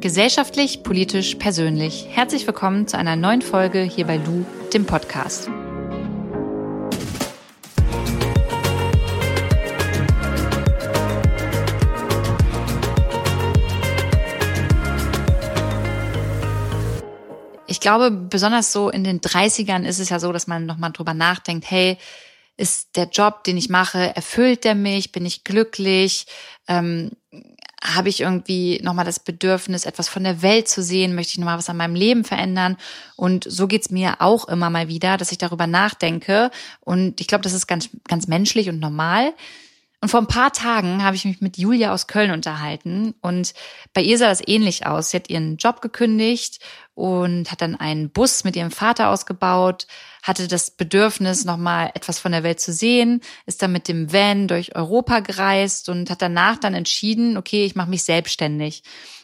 Gesellschaftlich, politisch, persönlich. Herzlich willkommen zu einer neuen Folge hier bei Lu, dem Podcast. Ich glaube, besonders so in den 30ern ist es ja so, dass man nochmal drüber nachdenkt, hey, ist der Job, den ich mache, erfüllt der mich? Bin ich glücklich? Ähm, habe ich irgendwie nochmal das Bedürfnis, etwas von der Welt zu sehen? Möchte ich nochmal was an meinem Leben verändern? Und so geht's mir auch immer mal wieder, dass ich darüber nachdenke. Und ich glaube, das ist ganz, ganz menschlich und normal. Und vor ein paar Tagen habe ich mich mit Julia aus Köln unterhalten und bei ihr sah das ähnlich aus. Sie hat ihren Job gekündigt und hat dann einen Bus mit ihrem Vater ausgebaut, hatte das Bedürfnis, nochmal etwas von der Welt zu sehen, ist dann mit dem Van durch Europa gereist und hat danach dann entschieden, okay, ich mache mich selbstständig.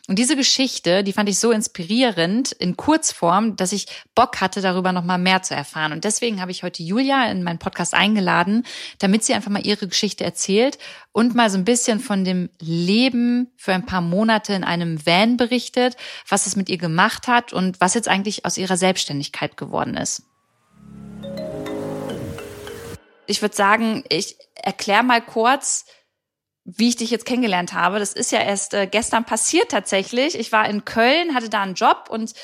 Und diese Geschichte, die fand ich so inspirierend in Kurzform, dass ich Bock hatte, darüber nochmal mehr zu erfahren. Und deswegen habe ich heute Julia in meinen Podcast eingeladen, damit sie einfach mal ihre Geschichte erzählt und mal so ein bisschen von dem Leben für ein paar Monate in einem Van berichtet, was es mit ihr gemacht hat und was jetzt eigentlich aus ihrer Selbstständigkeit geworden ist ich würde sagen, ich erkläre mal kurz, wie ich dich jetzt kennengelernt habe. Das ist ja erst äh, gestern passiert tatsächlich. Ich war in Köln, hatte da einen Job und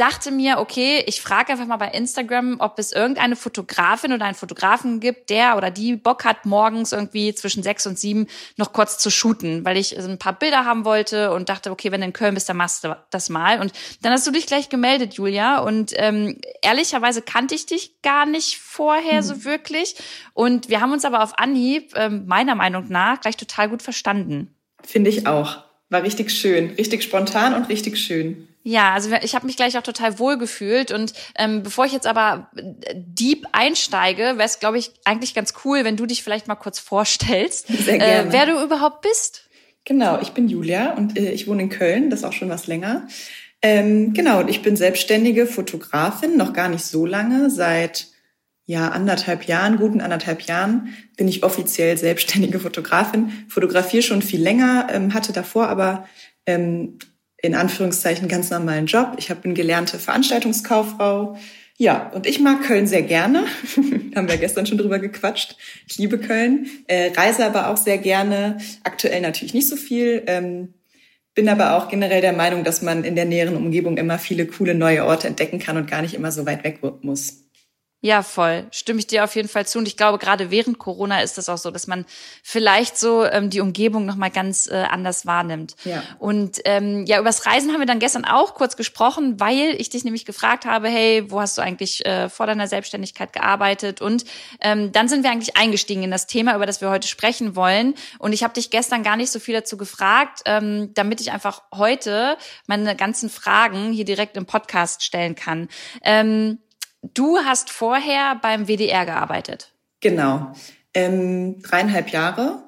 dachte mir, okay, ich frage einfach mal bei Instagram, ob es irgendeine Fotografin oder einen Fotografen gibt, der oder die Bock hat, morgens irgendwie zwischen sechs und sieben noch kurz zu shooten, weil ich ein paar Bilder haben wollte und dachte, okay, wenn du in Köln bist, dann machst du das mal. Und dann hast du dich gleich gemeldet, Julia. Und ähm, ehrlicherweise kannte ich dich gar nicht vorher mhm. so wirklich. Und wir haben uns aber auf Anhieb, ähm, meiner Meinung nach, gleich total gut verstanden. Finde ich auch. War richtig schön, richtig spontan und richtig schön. Ja, also ich habe mich gleich auch total wohl gefühlt. Und ähm, bevor ich jetzt aber äh, deep einsteige, wäre es, glaube ich, eigentlich ganz cool, wenn du dich vielleicht mal kurz vorstellst, Sehr gerne. Äh, wer du überhaupt bist. Genau, ich bin Julia und äh, ich wohne in Köln, das ist auch schon was länger. Ähm, genau, und ich bin selbstständige Fotografin, noch gar nicht so lange, seit ja, anderthalb Jahren, guten anderthalb Jahren bin ich offiziell selbstständige Fotografin. Fotografiere schon viel länger, ähm, hatte davor aber ähm, in Anführungszeichen ganz normalen Job. Ich habe eine gelernte Veranstaltungskauffrau. Ja, und ich mag Köln sehr gerne. Haben wir gestern schon drüber gequatscht. Ich liebe Köln, äh, reise aber auch sehr gerne. Aktuell natürlich nicht so viel. Ähm, bin aber auch generell der Meinung, dass man in der näheren Umgebung immer viele coole neue Orte entdecken kann und gar nicht immer so weit weg muss. Ja, voll. Stimme ich dir auf jeden Fall zu. Und ich glaube, gerade während Corona ist das auch so, dass man vielleicht so ähm, die Umgebung nochmal ganz äh, anders wahrnimmt. Ja. Und ähm, ja, übers Reisen haben wir dann gestern auch kurz gesprochen, weil ich dich nämlich gefragt habe, hey, wo hast du eigentlich äh, vor deiner Selbstständigkeit gearbeitet? Und ähm, dann sind wir eigentlich eingestiegen in das Thema, über das wir heute sprechen wollen. Und ich habe dich gestern gar nicht so viel dazu gefragt, ähm, damit ich einfach heute meine ganzen Fragen hier direkt im Podcast stellen kann. Ähm, Du hast vorher beim WDR gearbeitet. Genau. Ähm, dreieinhalb Jahre.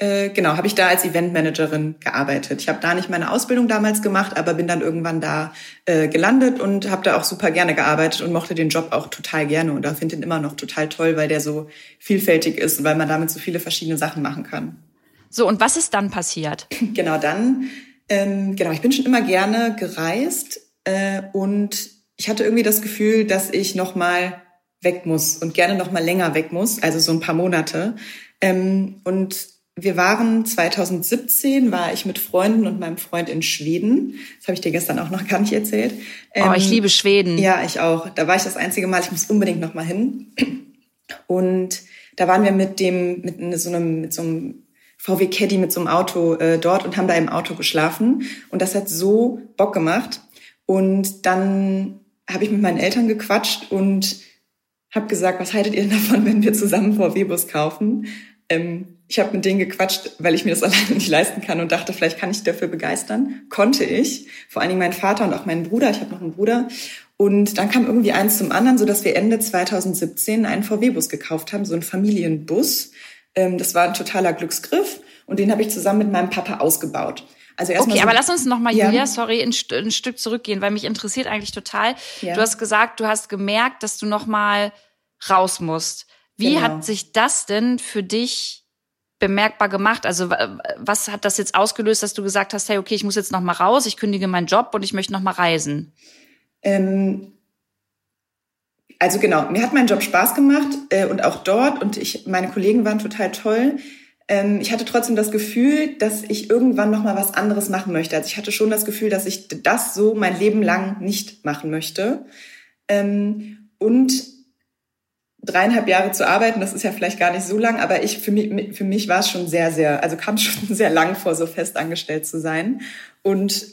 Äh, genau, habe ich da als Eventmanagerin gearbeitet. Ich habe da nicht meine Ausbildung damals gemacht, aber bin dann irgendwann da äh, gelandet und habe da auch super gerne gearbeitet und mochte den Job auch total gerne und da finde ihn immer noch total toll, weil der so vielfältig ist und weil man damit so viele verschiedene Sachen machen kann. So, und was ist dann passiert? Genau, dann, ähm, genau, ich bin schon immer gerne gereist äh, und ich hatte irgendwie das Gefühl, dass ich noch mal weg muss und gerne noch mal länger weg muss, also so ein paar Monate. Ähm, und wir waren 2017, war ich mit Freunden und meinem Freund in Schweden. Das habe ich dir gestern auch noch gar nicht erzählt. Ähm, oh, ich ähm, liebe Schweden. Ja, ich auch. Da war ich das einzige Mal. Ich muss unbedingt noch mal hin. Und da waren wir mit dem, mit so einem, mit so einem VW Caddy mit so einem Auto äh, dort und haben da im Auto geschlafen. Und das hat so Bock gemacht. Und dann habe ich mit meinen Eltern gequatscht und habe gesagt, was haltet ihr davon, wenn wir zusammen VW-Bus kaufen? Ähm, ich habe mit denen gequatscht, weil ich mir das alleine nicht leisten kann und dachte, vielleicht kann ich dafür begeistern. Konnte ich. Vor allen Dingen mein Vater und auch mein Bruder. Ich habe noch einen Bruder. Und dann kam irgendwie eins zum anderen, so dass wir Ende 2017 einen VW-Bus gekauft haben, so einen Familienbus. Ähm, das war ein totaler Glücksgriff und den habe ich zusammen mit meinem Papa ausgebaut. Also okay, so, aber lass uns noch mal, ja. Julia, sorry, ein, ein, Stück zurückgehen, weil mich interessiert eigentlich total. Ja. Du hast gesagt, du hast gemerkt, dass du noch mal raus musst. Wie genau. hat sich das denn für dich bemerkbar gemacht? Also was hat das jetzt ausgelöst, dass du gesagt hast, hey, okay, ich muss jetzt noch mal raus, ich kündige meinen Job und ich möchte noch mal reisen? Ähm, also genau, mir hat mein Job Spaß gemacht äh, und auch dort und ich, meine Kollegen waren total toll. Ähm, ich hatte trotzdem das Gefühl, dass ich irgendwann noch mal was anderes machen möchte. Also ich hatte schon das Gefühl, dass ich das so mein Leben lang nicht machen möchte. Ähm, und dreieinhalb Jahre zu arbeiten, das ist ja vielleicht gar nicht so lang, aber ich für mich, für mich war es schon sehr, sehr, also kam schon sehr lang vor, so fest angestellt zu sein. Und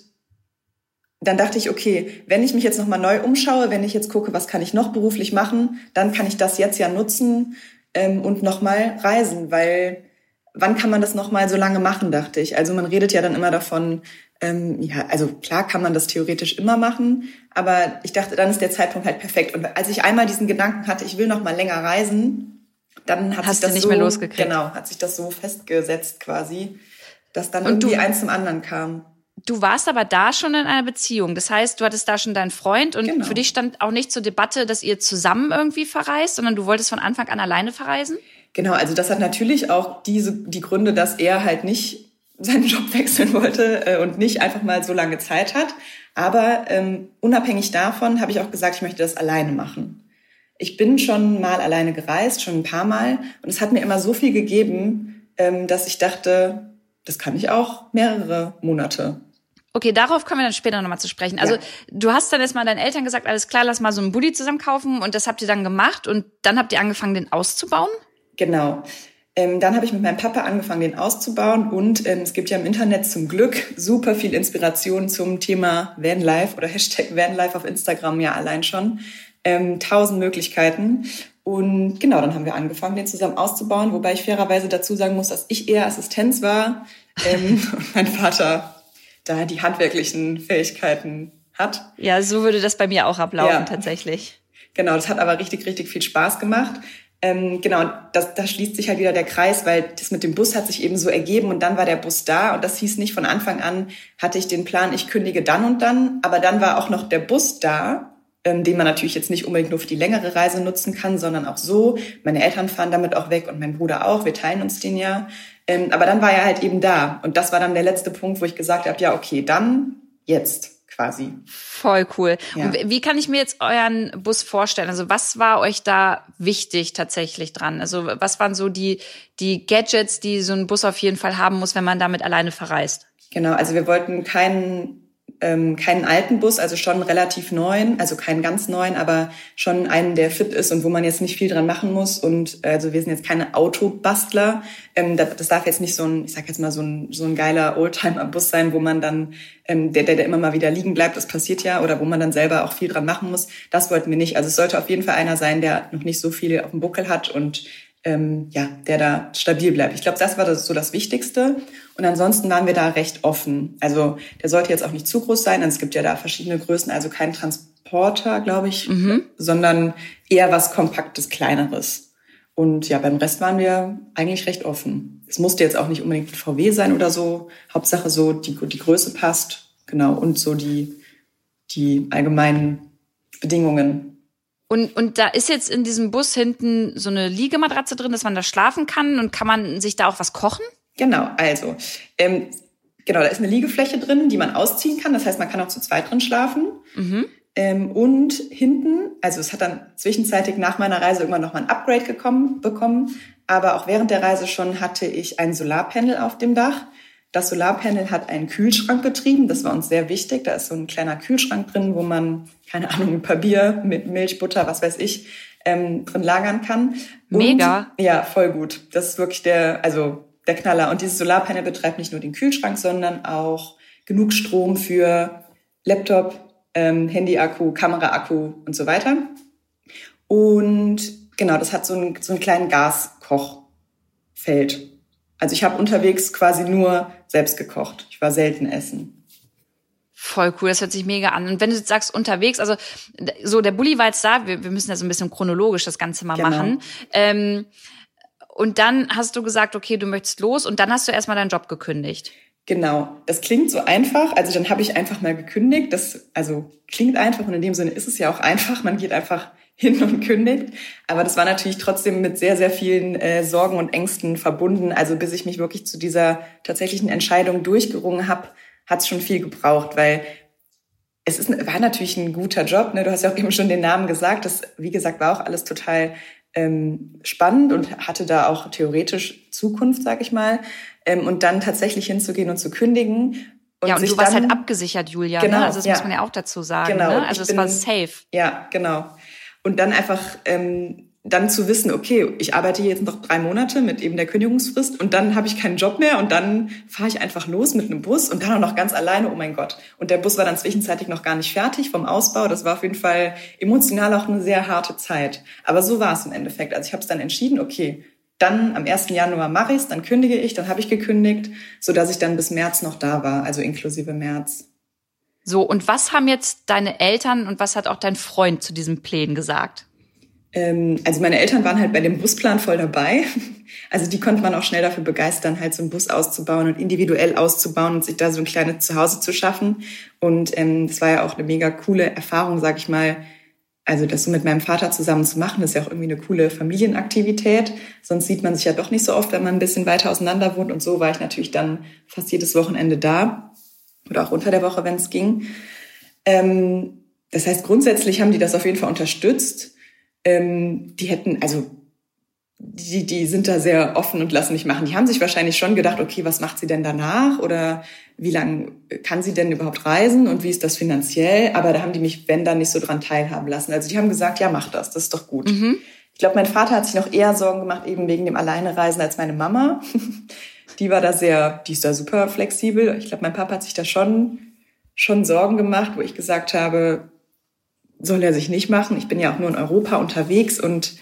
dann dachte ich, okay, wenn ich mich jetzt nochmal neu umschaue, wenn ich jetzt gucke, was kann ich noch beruflich machen, dann kann ich das jetzt ja nutzen ähm, und nochmal reisen, weil wann kann man das nochmal so lange machen, dachte ich. Also man redet ja dann immer davon, ähm, ja, also klar kann man das theoretisch immer machen, aber ich dachte, dann ist der Zeitpunkt halt perfekt. Und als ich einmal diesen Gedanken hatte, ich will noch mal länger reisen, dann hat Hast sich das nicht so, mehr losgekriegt. Genau, hat sich das so festgesetzt quasi, dass dann Und irgendwie du, eins zum anderen kam. Du warst aber da schon in einer Beziehung. Das heißt, du hattest da schon deinen Freund und genau. für dich stand auch nicht zur Debatte, dass ihr zusammen irgendwie verreist, sondern du wolltest von Anfang an alleine verreisen? Genau, also das hat natürlich auch diese, die Gründe, dass er halt nicht seinen Job wechseln wollte äh, und nicht einfach mal so lange Zeit hat. Aber ähm, unabhängig davon habe ich auch gesagt, ich möchte das alleine machen. Ich bin schon mal alleine gereist, schon ein paar Mal. Und es hat mir immer so viel gegeben, ähm, dass ich dachte, das kann ich auch mehrere Monate. Okay, darauf kommen wir dann später nochmal zu sprechen. Also ja. du hast dann erstmal deinen Eltern gesagt, alles klar, lass mal so einen Bulli zusammen kaufen und das habt ihr dann gemacht und dann habt ihr angefangen, den auszubauen? Genau. Ähm, dann habe ich mit meinem Papa angefangen, den auszubauen und ähm, es gibt ja im Internet zum Glück super viel Inspiration zum Thema Vanlife oder Hashtag Vanlife auf Instagram ja allein schon. Ähm, tausend Möglichkeiten. Und genau, dann haben wir angefangen, den zusammen auszubauen, wobei ich fairerweise dazu sagen muss, dass ich eher Assistenz war ähm, und mein Vater da die handwerklichen Fähigkeiten hat. Ja, so würde das bei mir auch ablaufen ja. tatsächlich. Genau, das hat aber richtig, richtig viel Spaß gemacht. Ähm, genau, das, da schließt sich halt wieder der Kreis, weil das mit dem Bus hat sich eben so ergeben und dann war der Bus da und das hieß nicht von Anfang an, hatte ich den Plan, ich kündige dann und dann, aber dann war auch noch der Bus da, ähm, den man natürlich jetzt nicht unbedingt nur für die längere Reise nutzen kann, sondern auch so. Meine Eltern fahren damit auch weg und mein Bruder auch, wir teilen uns den ja. Ähm, aber dann war er halt eben da und das war dann der letzte Punkt, wo ich gesagt habe, ja okay, dann jetzt quasi. Voll cool. Ja. Und wie kann ich mir jetzt euren Bus vorstellen? Also was war euch da wichtig tatsächlich dran? Also was waren so die, die Gadgets, die so ein Bus auf jeden Fall haben muss, wenn man damit alleine verreist? Genau, also wir wollten keinen ähm, keinen alten Bus, also schon relativ neuen, also keinen ganz neuen, aber schon einen, der fit ist und wo man jetzt nicht viel dran machen muss. Und äh, also wir sind jetzt keine Autobastler. Ähm, das, das darf jetzt nicht so ein, ich sag jetzt mal, so ein, so ein geiler Oldtimer-Bus sein, wo man dann, ähm, der, der, der immer mal wieder liegen bleibt, das passiert ja, oder wo man dann selber auch viel dran machen muss. Das wollten wir nicht. Also es sollte auf jeden Fall einer sein, der noch nicht so viel auf dem Buckel hat und ähm, ja, der da stabil bleibt. Ich glaube, das war das, so das Wichtigste. Und ansonsten waren wir da recht offen. Also der sollte jetzt auch nicht zu groß sein. Es gibt ja da verschiedene Größen, also kein Transporter, glaube ich, mhm. sondern eher was Kompaktes, Kleineres. Und ja, beim Rest waren wir eigentlich recht offen. Es musste jetzt auch nicht unbedingt ein VW sein oder so. Hauptsache so, die, die Größe passt. Genau. Und so die, die allgemeinen Bedingungen. Und, und da ist jetzt in diesem Bus hinten so eine Liegematratze drin, dass man da schlafen kann und kann man sich da auch was kochen? Genau, also ähm, genau, da ist eine Liegefläche drin, die man ausziehen kann. Das heißt, man kann auch zu zweit drin schlafen. Mhm. Ähm, und hinten, also es hat dann zwischenzeitlich nach meiner Reise irgendwann nochmal ein Upgrade gekommen, bekommen. Aber auch während der Reise schon hatte ich ein Solarpanel auf dem Dach. Das Solarpanel hat einen Kühlschrank betrieben. Das war uns sehr wichtig. Da ist so ein kleiner Kühlschrank drin, wo man, keine Ahnung, ein paar Bier mit Milch, Butter, was weiß ich, ähm, drin lagern kann. Und, Mega. Ja, voll gut. Das ist wirklich der, also der Knaller. Und dieses Solarpanel betreibt nicht nur den Kühlschrank, sondern auch genug Strom für Laptop, ähm, Handy-Akku, Kamera-Akku und so weiter. Und genau, das hat so einen, so einen kleinen Gaskochfeld. Also ich habe unterwegs quasi nur selbst gekocht. Ich war selten essen. Voll cool, das hört sich mega an. Und wenn du jetzt sagst unterwegs, also so der Bulli war jetzt da, wir, wir müssen ja so ein bisschen chronologisch das Ganze mal genau. machen. Ähm, und dann hast du gesagt, okay, du möchtest los und dann hast du erstmal deinen Job gekündigt. Genau, das klingt so einfach. Also dann habe ich einfach mal gekündigt. Das also klingt einfach und in dem Sinne ist es ja auch einfach. Man geht einfach hin und kündigt. Aber das war natürlich trotzdem mit sehr, sehr vielen äh, Sorgen und Ängsten verbunden. Also bis ich mich wirklich zu dieser tatsächlichen Entscheidung durchgerungen habe, hat es schon viel gebraucht, weil es ist, war natürlich ein guter Job. Ne? Du hast ja auch eben schon den Namen gesagt. Das, wie gesagt, war auch alles total ähm, spannend und hatte da auch theoretisch Zukunft, sag ich mal. Ähm, und dann tatsächlich hinzugehen und zu kündigen. Und ja, und du warst dann, halt abgesichert, Julia. Ne? Genau, ne? Also das ja. muss man ja auch dazu sagen. Genau. Ne? Also es war safe. Ja, genau. Und dann einfach ähm, dann zu wissen, okay, ich arbeite jetzt noch drei Monate mit eben der Kündigungsfrist und dann habe ich keinen Job mehr und dann fahre ich einfach los mit einem Bus und dann auch noch ganz alleine, oh mein Gott. Und der Bus war dann zwischenzeitlich noch gar nicht fertig vom Ausbau. Das war auf jeden Fall emotional auch eine sehr harte Zeit. Aber so war es im Endeffekt. Also ich habe es dann entschieden, okay, dann am 1. Januar mache ich dann kündige ich, dann habe ich gekündigt, so dass ich dann bis März noch da war, also inklusive März. So, und was haben jetzt deine Eltern und was hat auch dein Freund zu diesem Plänen gesagt? Ähm, also meine Eltern waren halt bei dem Busplan voll dabei. Also die konnte man auch schnell dafür begeistern, halt so einen Bus auszubauen und individuell auszubauen und sich da so ein kleines Zuhause zu schaffen. Und ähm, das war ja auch eine mega coole Erfahrung, sag ich mal. Also das so mit meinem Vater zusammen zu machen, ist ja auch irgendwie eine coole Familienaktivität. Sonst sieht man sich ja doch nicht so oft, wenn man ein bisschen weiter auseinander wohnt. Und so war ich natürlich dann fast jedes Wochenende da oder auch unter der Woche, wenn es ging. Ähm, das heißt, grundsätzlich haben die das auf jeden Fall unterstützt. Ähm, die hätten, also die, die sind da sehr offen und lassen mich machen. Die haben sich wahrscheinlich schon gedacht, okay, was macht sie denn danach oder wie lange kann sie denn überhaupt reisen und wie ist das finanziell? Aber da haben die mich, wenn dann, nicht so dran teilhaben lassen. Also die haben gesagt, ja, mach das, das ist doch gut. Mhm. Ich glaube, mein Vater hat sich noch eher Sorgen gemacht, eben wegen dem Alleinereisen als meine Mama. die war da sehr, die ist da super flexibel. Ich glaube, mein Papa hat sich da schon, schon Sorgen gemacht, wo ich gesagt habe, soll er sich nicht machen. Ich bin ja auch nur in Europa unterwegs und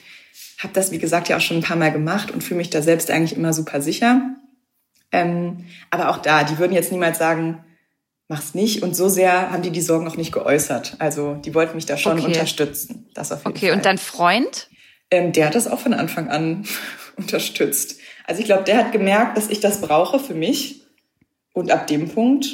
habe das, wie gesagt, ja auch schon ein paar Mal gemacht und fühle mich da selbst eigentlich immer super sicher. Ähm, aber auch da, die würden jetzt niemals sagen, mach's nicht. Und so sehr haben die die Sorgen auch nicht geäußert. Also die wollten mich da schon okay. unterstützen. Das auf jeden okay, Fall. und dein Freund? Ähm, der hat das auch von Anfang an unterstützt. Also ich glaube, der hat gemerkt, dass ich das brauche für mich. Und ab dem Punkt,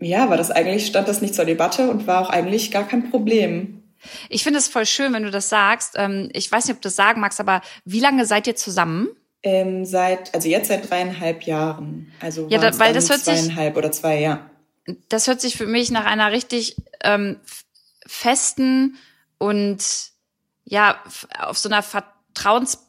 ja, war das eigentlich, stand das nicht zur Debatte und war auch eigentlich gar kein Problem. Ich finde es voll schön, wenn du das sagst. Ähm, ich weiß nicht, ob du das sagen magst, aber wie lange seid ihr zusammen? Ähm, seit, also jetzt seit dreieinhalb Jahren. Also ja, da, weil das hört zweieinhalb sich, oder zwei, ja. Das hört sich für mich nach einer richtig ähm, festen und ja auf so einer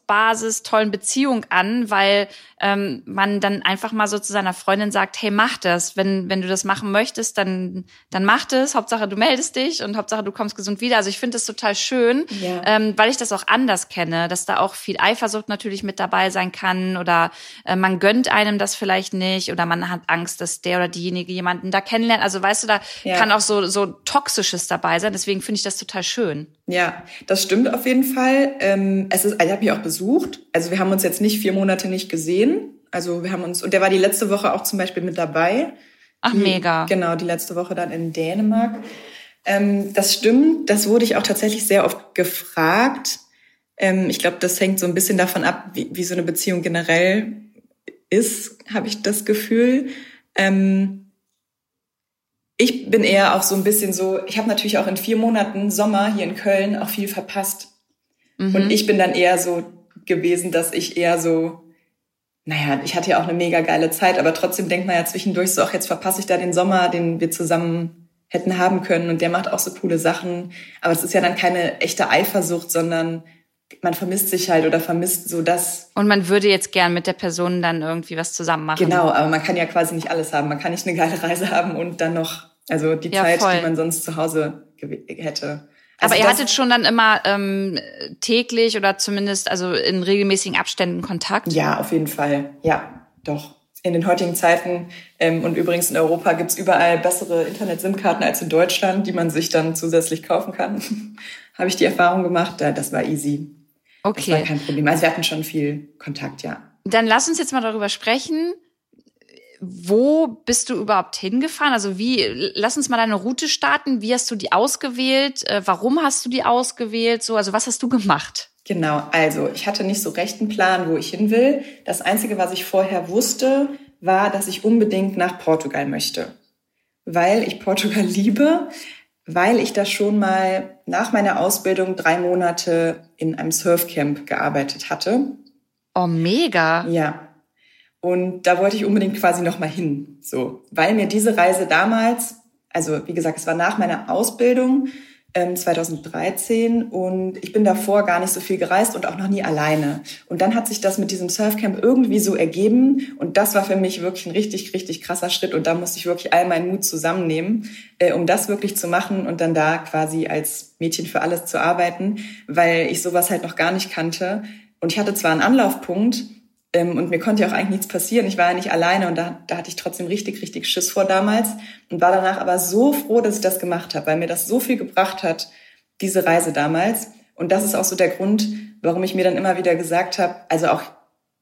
Vertrauensbasis tollen Beziehung an, weil ähm, man dann einfach mal so zu seiner Freundin sagt, hey, mach das. Wenn, wenn du das machen möchtest, dann, dann mach das. Hauptsache, du meldest dich und Hauptsache, du kommst gesund wieder. Also ich finde das total schön, ja. ähm, weil ich das auch anders kenne, dass da auch viel Eifersucht natürlich mit dabei sein kann oder äh, man gönnt einem das vielleicht nicht oder man hat Angst, dass der oder diejenige jemanden da kennenlernt. Also weißt du, da ja. kann auch so, so Toxisches dabei sein. Deswegen finde ich das total schön. Ja, das stimmt auf jeden Fall. Ähm, es ist, ich habe mich auch besucht. Also wir haben uns jetzt nicht vier Monate nicht gesehen. Also wir haben uns, und der war die letzte Woche auch zum Beispiel mit dabei. Ach, die, mega. Genau, die letzte Woche dann in Dänemark. Ähm, das stimmt, das wurde ich auch tatsächlich sehr oft gefragt. Ähm, ich glaube, das hängt so ein bisschen davon ab, wie, wie so eine Beziehung generell ist, habe ich das Gefühl. Ähm, ich bin eher auch so ein bisschen so, ich habe natürlich auch in vier Monaten Sommer hier in Köln auch viel verpasst. Mhm. Und ich bin dann eher so gewesen, dass ich eher so, naja, ich hatte ja auch eine mega geile Zeit, aber trotzdem denkt man ja zwischendurch so, ach, jetzt verpasse ich da den Sommer, den wir zusammen hätten haben können und der macht auch so coole Sachen. Aber es ist ja dann keine echte Eifersucht, sondern man vermisst sich halt oder vermisst so das. Und man würde jetzt gern mit der Person dann irgendwie was zusammen machen. Genau, aber man kann ja quasi nicht alles haben. Man kann nicht eine geile Reise haben und dann noch, also die ja, Zeit, voll. die man sonst zu Hause hätte. Also aber ihr hattet schon dann immer ähm, täglich oder zumindest also in regelmäßigen Abständen Kontakt? Ja, auf jeden Fall. Ja, doch. In den heutigen Zeiten ähm, und übrigens in Europa gibt's überall bessere Internet-SIM-Karten als in Deutschland, die man sich dann zusätzlich kaufen kann. Habe ich die Erfahrung gemacht, das war easy. Okay. Das war kein Problem. Also wir hatten schon viel Kontakt, ja. Dann lass uns jetzt mal darüber sprechen. Wo bist du überhaupt hingefahren? Also wie, lass uns mal deine Route starten. Wie hast du die ausgewählt? Äh, warum hast du die ausgewählt? So, also was hast du gemacht? Genau, also ich hatte nicht so recht einen Plan, wo ich hin will. Das Einzige, was ich vorher wusste, war, dass ich unbedingt nach Portugal möchte. Weil ich Portugal liebe. weil ich da schon mal nach meiner Ausbildung drei Monate in einem Surfcamp gearbeitet hatte. Oh, mega. Ja. Und da wollte ich unbedingt quasi noch mal hin, so, weil mir diese Reise damals, also wie gesagt, es war nach meiner Ausbildung 2013 ähm, und ich bin davor gar nicht so viel gereist und auch noch nie alleine. Und dann hat sich das mit diesem Surfcamp irgendwie so ergeben und das war für mich wirklich ein richtig, richtig krasser Schritt und da musste ich wirklich all meinen Mut zusammennehmen, äh, um das wirklich zu machen und dann da quasi als Mädchen für alles zu arbeiten, weil ich sowas halt noch gar nicht kannte. Und ich hatte zwar einen Anlaufpunkt, und mir konnte ja auch eigentlich nichts passieren. Ich war ja nicht alleine und da, da hatte ich trotzdem richtig, richtig Schiss vor damals und war danach aber so froh, dass ich das gemacht habe, weil mir das so viel gebracht hat, diese Reise damals. Und das ist auch so der Grund, warum ich mir dann immer wieder gesagt habe, also auch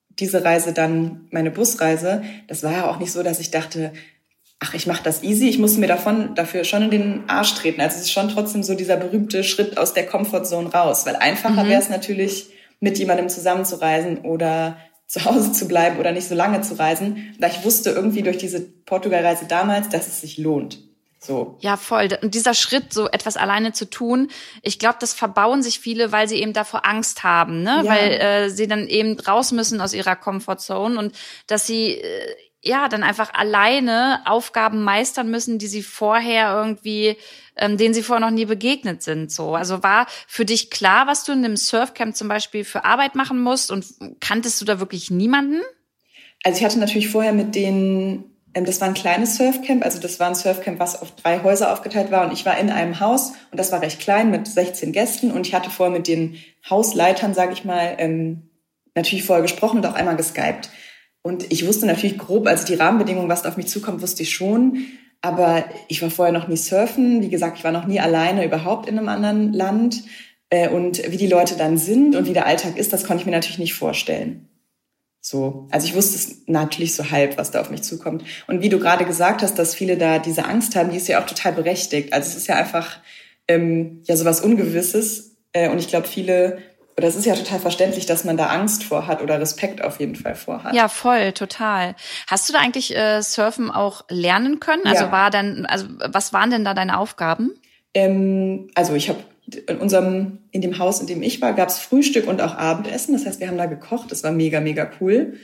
diese Reise dann, meine Busreise, das war ja auch nicht so, dass ich dachte, ach, ich mache das easy, ich musste mir davon dafür schon in den Arsch treten. Also es ist schon trotzdem so dieser berühmte Schritt aus der Comfortzone raus, weil einfacher mhm. wäre es natürlich, mit jemandem zusammenzureisen oder zu Hause zu bleiben oder nicht so lange zu reisen, da ich wusste irgendwie durch diese Portugalreise damals, dass es sich lohnt. So. Ja, voll. Und dieser Schritt, so etwas alleine zu tun, ich glaube, das verbauen sich viele, weil sie eben davor Angst haben, ne? Ja. Weil äh, sie dann eben raus müssen aus ihrer Comfortzone und dass sie äh, ja dann einfach alleine Aufgaben meistern müssen, die sie vorher irgendwie ähm, denen sie vorher noch nie begegnet sind. So, also war für dich klar, was du in einem Surfcamp zum Beispiel für Arbeit machen musst und kanntest du da wirklich niemanden? Also ich hatte natürlich vorher mit denen ähm, das war ein kleines Surfcamp, also das war ein Surfcamp, was auf drei Häuser aufgeteilt war und ich war in einem Haus und das war recht klein mit 16 Gästen und ich hatte vorher mit den Hausleitern, sage ich mal, ähm, natürlich vorher gesprochen und auch einmal geskypt. Und ich wusste natürlich grob, also die Rahmenbedingungen, was da auf mich zukommt, wusste ich schon. Aber ich war vorher noch nie surfen. Wie gesagt, ich war noch nie alleine überhaupt in einem anderen Land. Äh, und wie die Leute dann sind und wie der Alltag ist, das konnte ich mir natürlich nicht vorstellen. So, also ich wusste es natürlich so halb, was da auf mich zukommt. Und wie du gerade gesagt hast, dass viele da diese Angst haben, die ist ja auch total berechtigt. Also es ist ja einfach ähm, ja sowas Ungewisses. Äh, und ich glaube, viele oder es ist ja total verständlich, dass man da Angst vor hat oder Respekt auf jeden Fall vor hat. Ja, voll, total. Hast du da eigentlich äh, Surfen auch lernen können? Also ja. war dann, also was waren denn da deine Aufgaben? Ähm, also ich habe in unserem, in dem Haus, in dem ich war, gab es Frühstück und auch Abendessen. Das heißt, wir haben da gekocht. Das war mega, mega cool.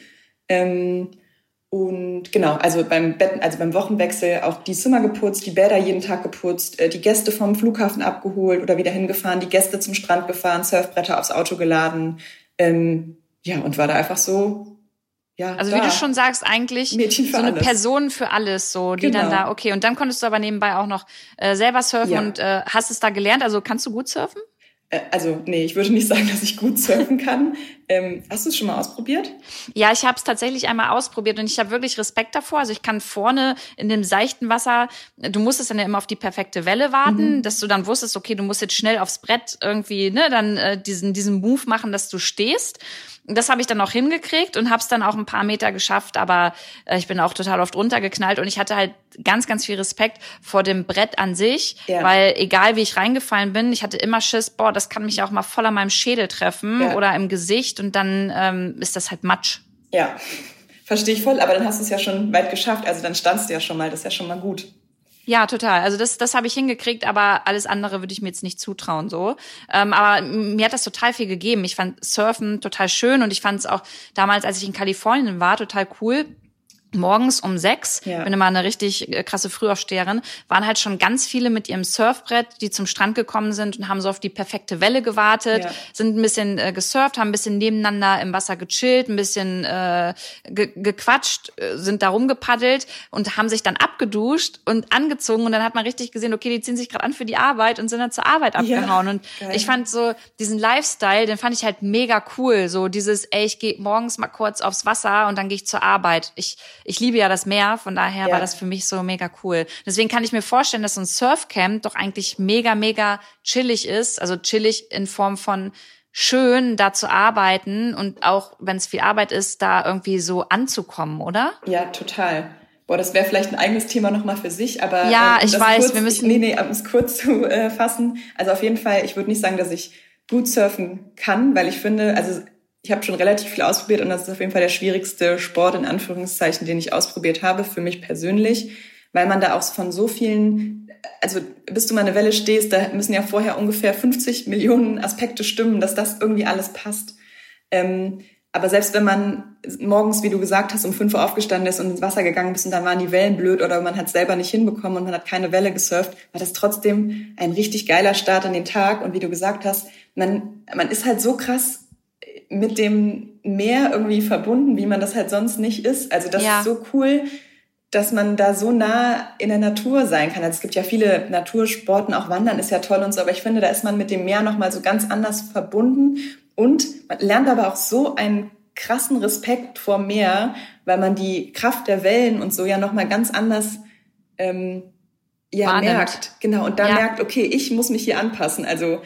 Ähm, und genau, also beim Betten, also beim Wochenwechsel auch die Zimmer geputzt, die Bäder jeden Tag geputzt, äh, die Gäste vom Flughafen abgeholt oder wieder hingefahren, die Gäste zum Strand gefahren, Surfbretter aufs Auto geladen. Ähm, ja, und war da einfach so. Ja, also da. wie du schon sagst, eigentlich so eine alles. Person für alles, so die genau. dann da, okay. Und dann konntest du aber nebenbei auch noch äh, selber surfen ja. und äh, hast es da gelernt. Also kannst du gut surfen? Äh, also, nee, ich würde nicht sagen, dass ich gut surfen kann. ähm, hast du es schon mal ausprobiert? Ja, ich habe es tatsächlich einmal ausprobiert und ich habe wirklich Respekt davor. Also ich kann vorne in dem seichten Wasser, du musstest dann ja immer auf die perfekte Welle warten, mhm. dass du dann wusstest, okay, du musst jetzt schnell aufs Brett irgendwie, ne, dann äh, diesen, diesen Move machen, dass du stehst das habe ich dann auch hingekriegt und habe es dann auch ein paar Meter geschafft, aber äh, ich bin auch total oft runtergeknallt und ich hatte halt ganz, ganz viel Respekt vor dem Brett an sich, ja. weil egal wie ich reingefallen bin, ich hatte immer Schiss, boah, das kann mich auch mal voll an meinem Schädel treffen ja. oder im Gesicht und dann ähm, ist das halt Matsch. Ja, verstehe ich voll, aber dann hast du es ja schon weit geschafft, also dann standst du ja schon mal, das ist ja schon mal gut. Ja, total. Also das, das habe ich hingekriegt, aber alles andere würde ich mir jetzt nicht zutrauen so. Ähm, aber mir hat das total viel gegeben. Ich fand Surfen total schön und ich fand es auch damals, als ich in Kalifornien war, total cool morgens um sechs, ja. bin immer eine richtig äh, krasse Frühaufsteherin, waren halt schon ganz viele mit ihrem Surfbrett, die zum Strand gekommen sind und haben so auf die perfekte Welle gewartet, ja. sind ein bisschen äh, gesurft, haben ein bisschen nebeneinander im Wasser gechillt, ein bisschen äh, ge gequatscht, äh, sind da rumgepaddelt und haben sich dann abgeduscht und angezogen und dann hat man richtig gesehen, okay, die ziehen sich gerade an für die Arbeit und sind dann zur Arbeit abgehauen ja. und Geil. ich fand so diesen Lifestyle, den fand ich halt mega cool, so dieses, ey, ich gehe morgens mal kurz aufs Wasser und dann gehe ich zur Arbeit. Ich ich liebe ja das Meer, von daher ja. war das für mich so mega cool. Deswegen kann ich mir vorstellen, dass so ein Surfcamp doch eigentlich mega, mega chillig ist. Also chillig in Form von schön, da zu arbeiten und auch, wenn es viel Arbeit ist, da irgendwie so anzukommen, oder? Ja, total. Boah, das wäre vielleicht ein eigenes Thema nochmal für sich, aber. Ja, äh, ich weiß, kurz, wir müssen. nee, nee, um es kurz zu äh, fassen. Also auf jeden Fall, ich würde nicht sagen, dass ich gut surfen kann, weil ich finde, also ich habe schon relativ viel ausprobiert und das ist auf jeden Fall der schwierigste Sport in Anführungszeichen, den ich ausprobiert habe für mich persönlich, weil man da auch von so vielen also bis du mal eine Welle stehst, da müssen ja vorher ungefähr 50 Millionen Aspekte stimmen, dass das irgendwie alles passt. Ähm, aber selbst wenn man morgens, wie du gesagt hast, um fünf Uhr aufgestanden ist und ins Wasser gegangen ist und dann waren die Wellen blöd oder man hat es selber nicht hinbekommen und man hat keine Welle gesurft, war das trotzdem ein richtig geiler Start an den Tag. Und wie du gesagt hast, man, man ist halt so krass mit dem Meer irgendwie verbunden, wie man das halt sonst nicht ist. Also das ja. ist so cool, dass man da so nah in der Natur sein kann. Also es gibt ja viele Natursporten, auch Wandern ist ja toll und so, aber ich finde, da ist man mit dem Meer nochmal so ganz anders verbunden und man lernt aber auch so einen krassen Respekt vor Meer, weil man die Kraft der Wellen und so ja nochmal ganz anders ähm, ja, merkt. Genau. Und da ja. merkt, okay, ich muss mich hier anpassen. Also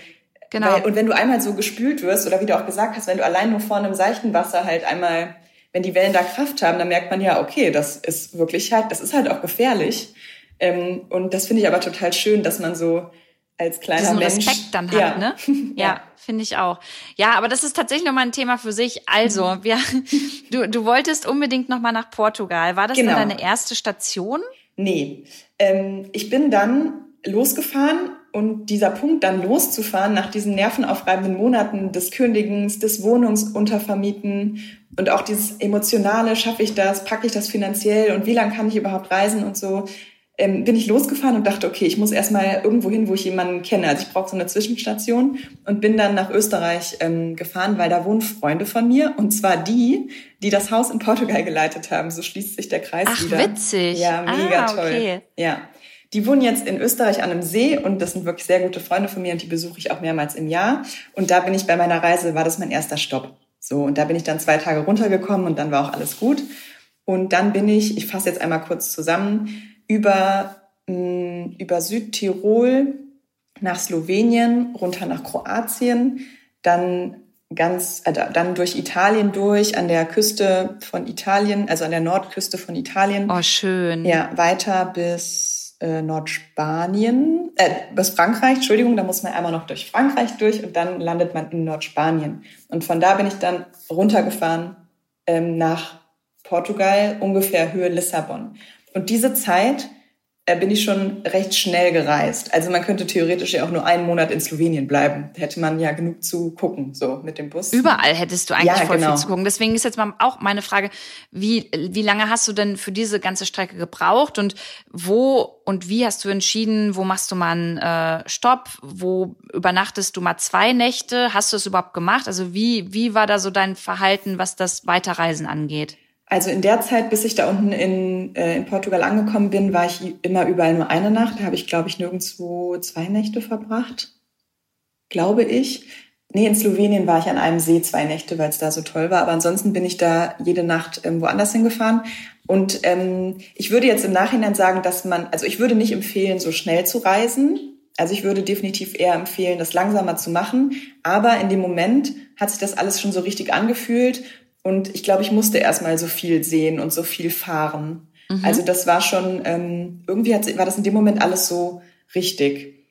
Genau. Weil, und wenn du einmal so gespült wirst, oder wie du auch gesagt hast, wenn du allein nur vor einem seichten Wasser halt einmal, wenn die Wellen da Kraft haben, dann merkt man ja, okay, das ist wirklich halt, das ist halt auch gefährlich. Ähm, und das finde ich aber total schön, dass man so als kleiner Diesen Mensch. Respekt dann hat, ja. ne? Ja, ja. finde ich auch. Ja, aber das ist tatsächlich nochmal ein Thema für sich. Also, mhm. wir, du, du wolltest unbedingt nochmal nach Portugal. War das genau. dann deine erste Station? Nee. Ähm, ich bin dann losgefahren und dieser Punkt dann loszufahren nach diesen nervenaufreibenden Monaten des Kündigens, des Wohnungsuntervermieten und auch dieses emotionale, schaffe ich das, packe ich das finanziell und wie lange kann ich überhaupt reisen und so, ähm, bin ich losgefahren und dachte, okay, ich muss erstmal irgendwo hin, wo ich jemanden kenne. Also ich brauche so eine Zwischenstation und bin dann nach Österreich ähm, gefahren, weil da wohnen Freunde von mir und zwar die, die das Haus in Portugal geleitet haben. So schließt sich der Kreis Ach, wieder. Ach, witzig. Ja, mega ah, okay. toll. Ja. Die wohnen jetzt in Österreich an einem See und das sind wirklich sehr gute Freunde von mir und die besuche ich auch mehrmals im Jahr. Und da bin ich bei meiner Reise, war das mein erster Stopp. So, und da bin ich dann zwei Tage runtergekommen und dann war auch alles gut. Und dann bin ich, ich fasse jetzt einmal kurz zusammen, über, mh, mm, über Südtirol nach Slowenien, runter nach Kroatien, dann ganz, äh, dann durch Italien durch, an der Küste von Italien, also an der Nordküste von Italien. Oh, schön. Ja, weiter bis äh, Nordspanien, äh, bis Frankreich, Entschuldigung, da muss man einmal noch durch Frankreich durch und dann landet man in Nordspanien. Und von da bin ich dann runtergefahren ähm, nach Portugal, ungefähr Höhe Lissabon. Und diese Zeit bin ich schon recht schnell gereist. Also man könnte theoretisch ja auch nur einen Monat in Slowenien bleiben. Hätte man ja genug zu gucken, so mit dem Bus. Überall hättest du eigentlich ja, voll genau. viel zu gucken. Deswegen ist jetzt mal auch meine Frage, wie, wie lange hast du denn für diese ganze Strecke gebraucht und wo und wie hast du entschieden, wo machst du mal einen äh, Stopp, wo übernachtest du mal zwei Nächte? Hast du es überhaupt gemacht? Also wie, wie war da so dein Verhalten, was das Weiterreisen angeht? Also in der Zeit, bis ich da unten in, äh, in Portugal angekommen bin, war ich immer überall nur eine Nacht. Da habe ich, glaube ich, nirgendwo zwei Nächte verbracht. Glaube ich. Nee, in Slowenien war ich an einem See zwei Nächte, weil es da so toll war. Aber ansonsten bin ich da jede Nacht ähm, woanders hingefahren. Und ähm, ich würde jetzt im Nachhinein sagen, dass man, also ich würde nicht empfehlen, so schnell zu reisen. Also ich würde definitiv eher empfehlen, das langsamer zu machen. Aber in dem Moment hat sich das alles schon so richtig angefühlt und ich glaube, ich musste erstmal so viel sehen und so viel fahren. Mhm. Also das war schon, ähm, irgendwie hat, war das in dem Moment alles so richtig.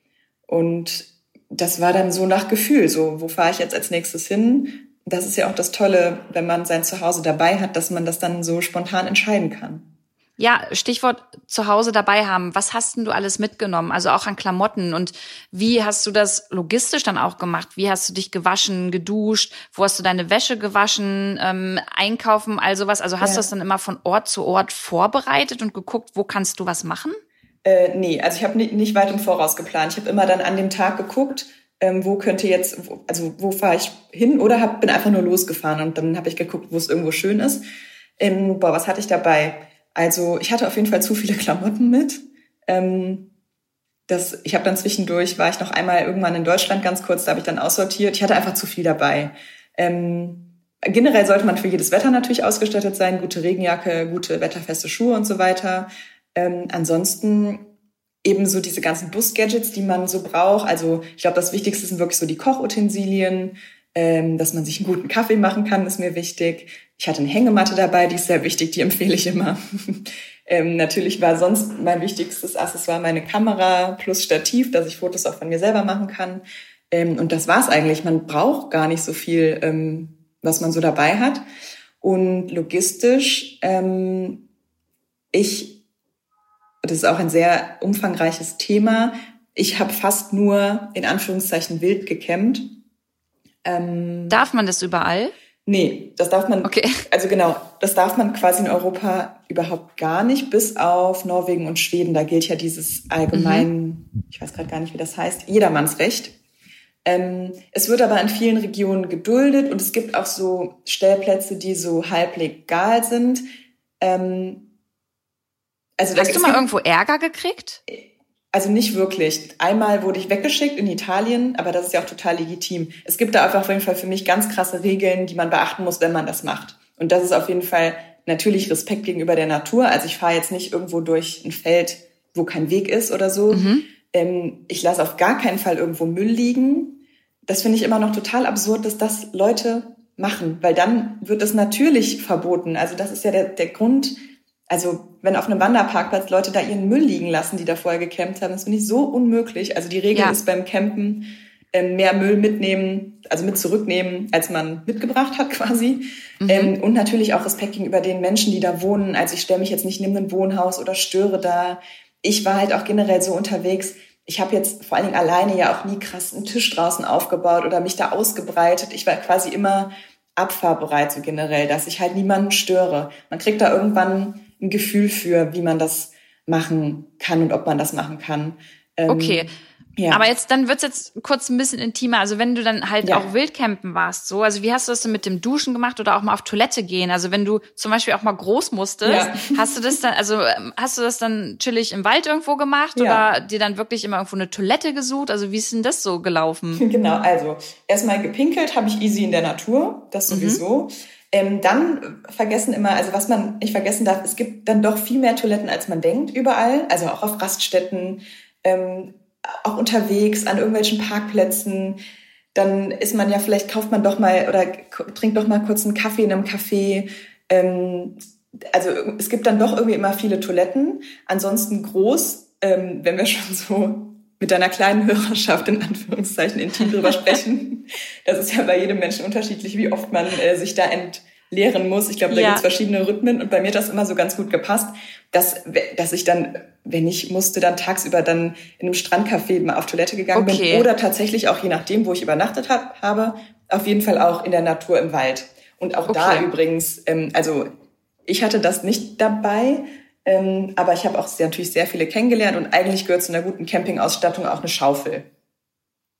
Und das war dann so nach Gefühl, so, wo fahre ich jetzt als nächstes hin? Das ist ja auch das Tolle, wenn man sein Zuhause dabei hat, dass man das dann so spontan entscheiden kann. Ja, Stichwort zu Hause dabei haben. Was hast denn du alles mitgenommen? Also auch an Klamotten. Und wie hast du das logistisch dann auch gemacht? Wie hast du dich gewaschen, geduscht? Wo hast du deine Wäsche gewaschen? Ähm, einkaufen, all sowas. Also hast ja. du das dann immer von Ort zu Ort vorbereitet und geguckt, wo kannst du was machen? Äh, nee, also ich habe nicht, nicht weit im Voraus geplant. Ich habe immer dann an dem Tag geguckt, ähm, wo könnte jetzt, also wo fahre ich hin oder hab, bin einfach nur losgefahren und dann habe ich geguckt, wo es irgendwo schön ist. Ähm, boah, was hatte ich dabei? Also ich hatte auf jeden Fall zu viele Klamotten mit. Ähm, das, ich habe dann zwischendurch, war ich noch einmal irgendwann in Deutschland ganz kurz, da habe ich dann aussortiert. Ich hatte einfach zu viel dabei. Ähm, generell sollte man für jedes Wetter natürlich ausgestattet sein, gute Regenjacke, gute wetterfeste Schuhe und so weiter. Ähm, ansonsten eben so diese ganzen Bus-Gadgets, die man so braucht. Also ich glaube, das Wichtigste sind wirklich so die Kochutensilien, ähm, dass man sich einen guten Kaffee machen kann, ist mir wichtig. Ich hatte eine Hängematte dabei, die ist sehr wichtig, die empfehle ich immer. ähm, natürlich war sonst mein wichtigstes Accessoire meine Kamera plus Stativ, dass ich Fotos auch von mir selber machen kann. Ähm, und das war's eigentlich. Man braucht gar nicht so viel, ähm, was man so dabei hat. Und logistisch, ähm, ich das ist auch ein sehr umfangreiches Thema. Ich habe fast nur in Anführungszeichen wild gecampt. Ähm, darf man das überall? Nee, das darf man. Okay. Also genau, das darf man quasi in Europa überhaupt gar nicht, bis auf Norwegen und Schweden. Da gilt ja dieses allgemein, mhm. ich weiß gerade gar nicht, wie das heißt, Jedermannsrecht. Ähm, es wird aber in vielen Regionen geduldet und es gibt auch so Stellplätze, die so halb legal sind. Ähm, also Hast du mal irgendwo Ärger gekriegt? Also nicht wirklich. Einmal wurde ich weggeschickt in Italien, aber das ist ja auch total legitim. Es gibt da einfach auf jeden Fall für mich ganz krasse Regeln, die man beachten muss, wenn man das macht. Und das ist auf jeden Fall natürlich Respekt gegenüber der Natur. Also ich fahre jetzt nicht irgendwo durch ein Feld, wo kein Weg ist oder so. Mhm. Ähm, ich lasse auf gar keinen Fall irgendwo Müll liegen. Das finde ich immer noch total absurd, dass das Leute machen, weil dann wird es natürlich verboten. Also das ist ja der, der Grund, also wenn auf einem Wanderparkplatz Leute da ihren Müll liegen lassen, die da vorher gecampt haben, das finde ich so unmöglich. Also die Regel ja. ist beim Campen ähm, mehr Müll mitnehmen, also mit zurücknehmen, als man mitgebracht hat quasi. Mhm. Ähm, und natürlich auch Respekt gegenüber den Menschen, die da wohnen. Also ich stelle mich jetzt nicht neben ein Wohnhaus oder störe da. Ich war halt auch generell so unterwegs. Ich habe jetzt vor allen Dingen alleine ja auch nie krass einen Tisch draußen aufgebaut oder mich da ausgebreitet. Ich war quasi immer abfahrbereit so generell, dass ich halt niemanden störe. Man kriegt da irgendwann ein Gefühl für, wie man das machen kann und ob man das machen kann. Ähm, okay. Ja. Aber jetzt, dann wird's jetzt kurz ein bisschen intimer. Also wenn du dann halt ja. auch Wildcampen warst, so, also wie hast du das denn mit dem Duschen gemacht oder auch mal auf Toilette gehen? Also wenn du zum Beispiel auch mal groß musstest, ja. hast du das dann, also ähm, hast du das dann chillig im Wald irgendwo gemacht oder dir dann wirklich immer irgendwo eine Toilette gesucht? Also wie ist denn das so gelaufen? Genau, also erstmal gepinkelt habe ich easy in der Natur, das mhm. sowieso. Mhm. Ähm, dann vergessen immer, also was man nicht vergessen darf, es gibt dann doch viel mehr Toiletten, als man denkt, überall. Also auch auf Raststätten, ähm, auch unterwegs, an irgendwelchen Parkplätzen. Dann ist man ja, vielleicht kauft man doch mal oder trinkt doch mal kurz einen Kaffee in einem Café. Ähm, also es gibt dann doch irgendwie immer viele Toiletten. Ansonsten groß, ähm, wenn wir schon so mit einer kleinen Hörerschaft in Anführungszeichen intim drüber sprechen. Das ist ja bei jedem Menschen unterschiedlich, wie oft man äh, sich da entleeren muss. Ich glaube, da ja. gibt es verschiedene Rhythmen und bei mir hat das immer so ganz gut gepasst, dass, dass ich dann, wenn ich musste, dann tagsüber dann in einem Strandcafé mal auf Toilette gegangen okay. bin oder tatsächlich auch je nachdem, wo ich übernachtet hab, habe, auf jeden Fall auch in der Natur im Wald. Und auch okay. da übrigens, ähm, also ich hatte das nicht dabei, ähm, aber ich habe auch sehr, natürlich sehr viele kennengelernt und eigentlich gehört zu einer guten Campingausstattung auch eine Schaufel.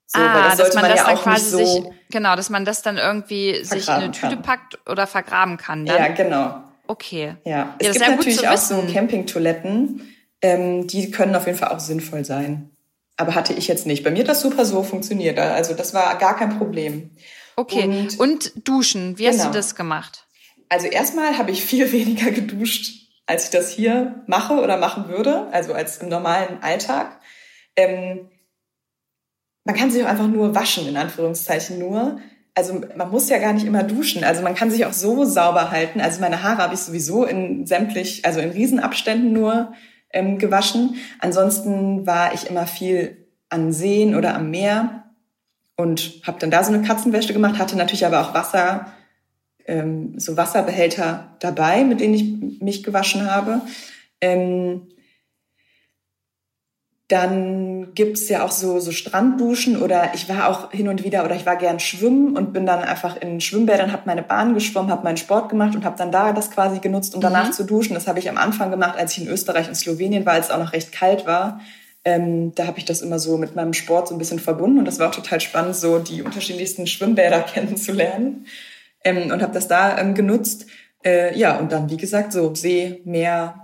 So, ah, das dass man, das ja dann quasi so sich, genau, dass man das dann irgendwie sich in eine Tüte kann. packt oder vergraben kann. Dann. Ja, genau. Okay. Ja, es ja, gibt natürlich auch so Campingtoiletten, ähm, die können auf jeden Fall auch sinnvoll sein. Aber hatte ich jetzt nicht. Bei mir hat das super so funktioniert. Also das war gar kein Problem. Okay. Und, und duschen, wie genau. hast du genau. das gemacht? Also erstmal habe ich viel weniger geduscht als ich das hier mache oder machen würde, also als im normalen Alltag. Ähm, man kann sich auch einfach nur waschen, in Anführungszeichen nur. Also man muss ja gar nicht immer duschen. Also man kann sich auch so sauber halten. Also meine Haare habe ich sowieso in sämtlich, also in Riesenabständen nur ähm, gewaschen. Ansonsten war ich immer viel an Seen oder am Meer und habe dann da so eine Katzenwäsche gemacht, hatte natürlich aber auch Wasser ähm, so Wasserbehälter dabei, mit denen ich mich gewaschen habe. Ähm, dann gibt's ja auch so, so Strandduschen oder ich war auch hin und wieder oder ich war gern schwimmen und bin dann einfach in Schwimmbädern, habe meine Bahn geschwommen, habe meinen Sport gemacht und habe dann da das quasi genutzt, um danach mhm. zu duschen. Das habe ich am Anfang gemacht, als ich in Österreich und Slowenien war, als es auch noch recht kalt war. Ähm, da habe ich das immer so mit meinem Sport so ein bisschen verbunden und das war auch total spannend, so die unterschiedlichsten Schwimmbäder kennenzulernen ähm, und habe das da ähm, genutzt. Äh, ja, und dann, wie gesagt, so See, Meer,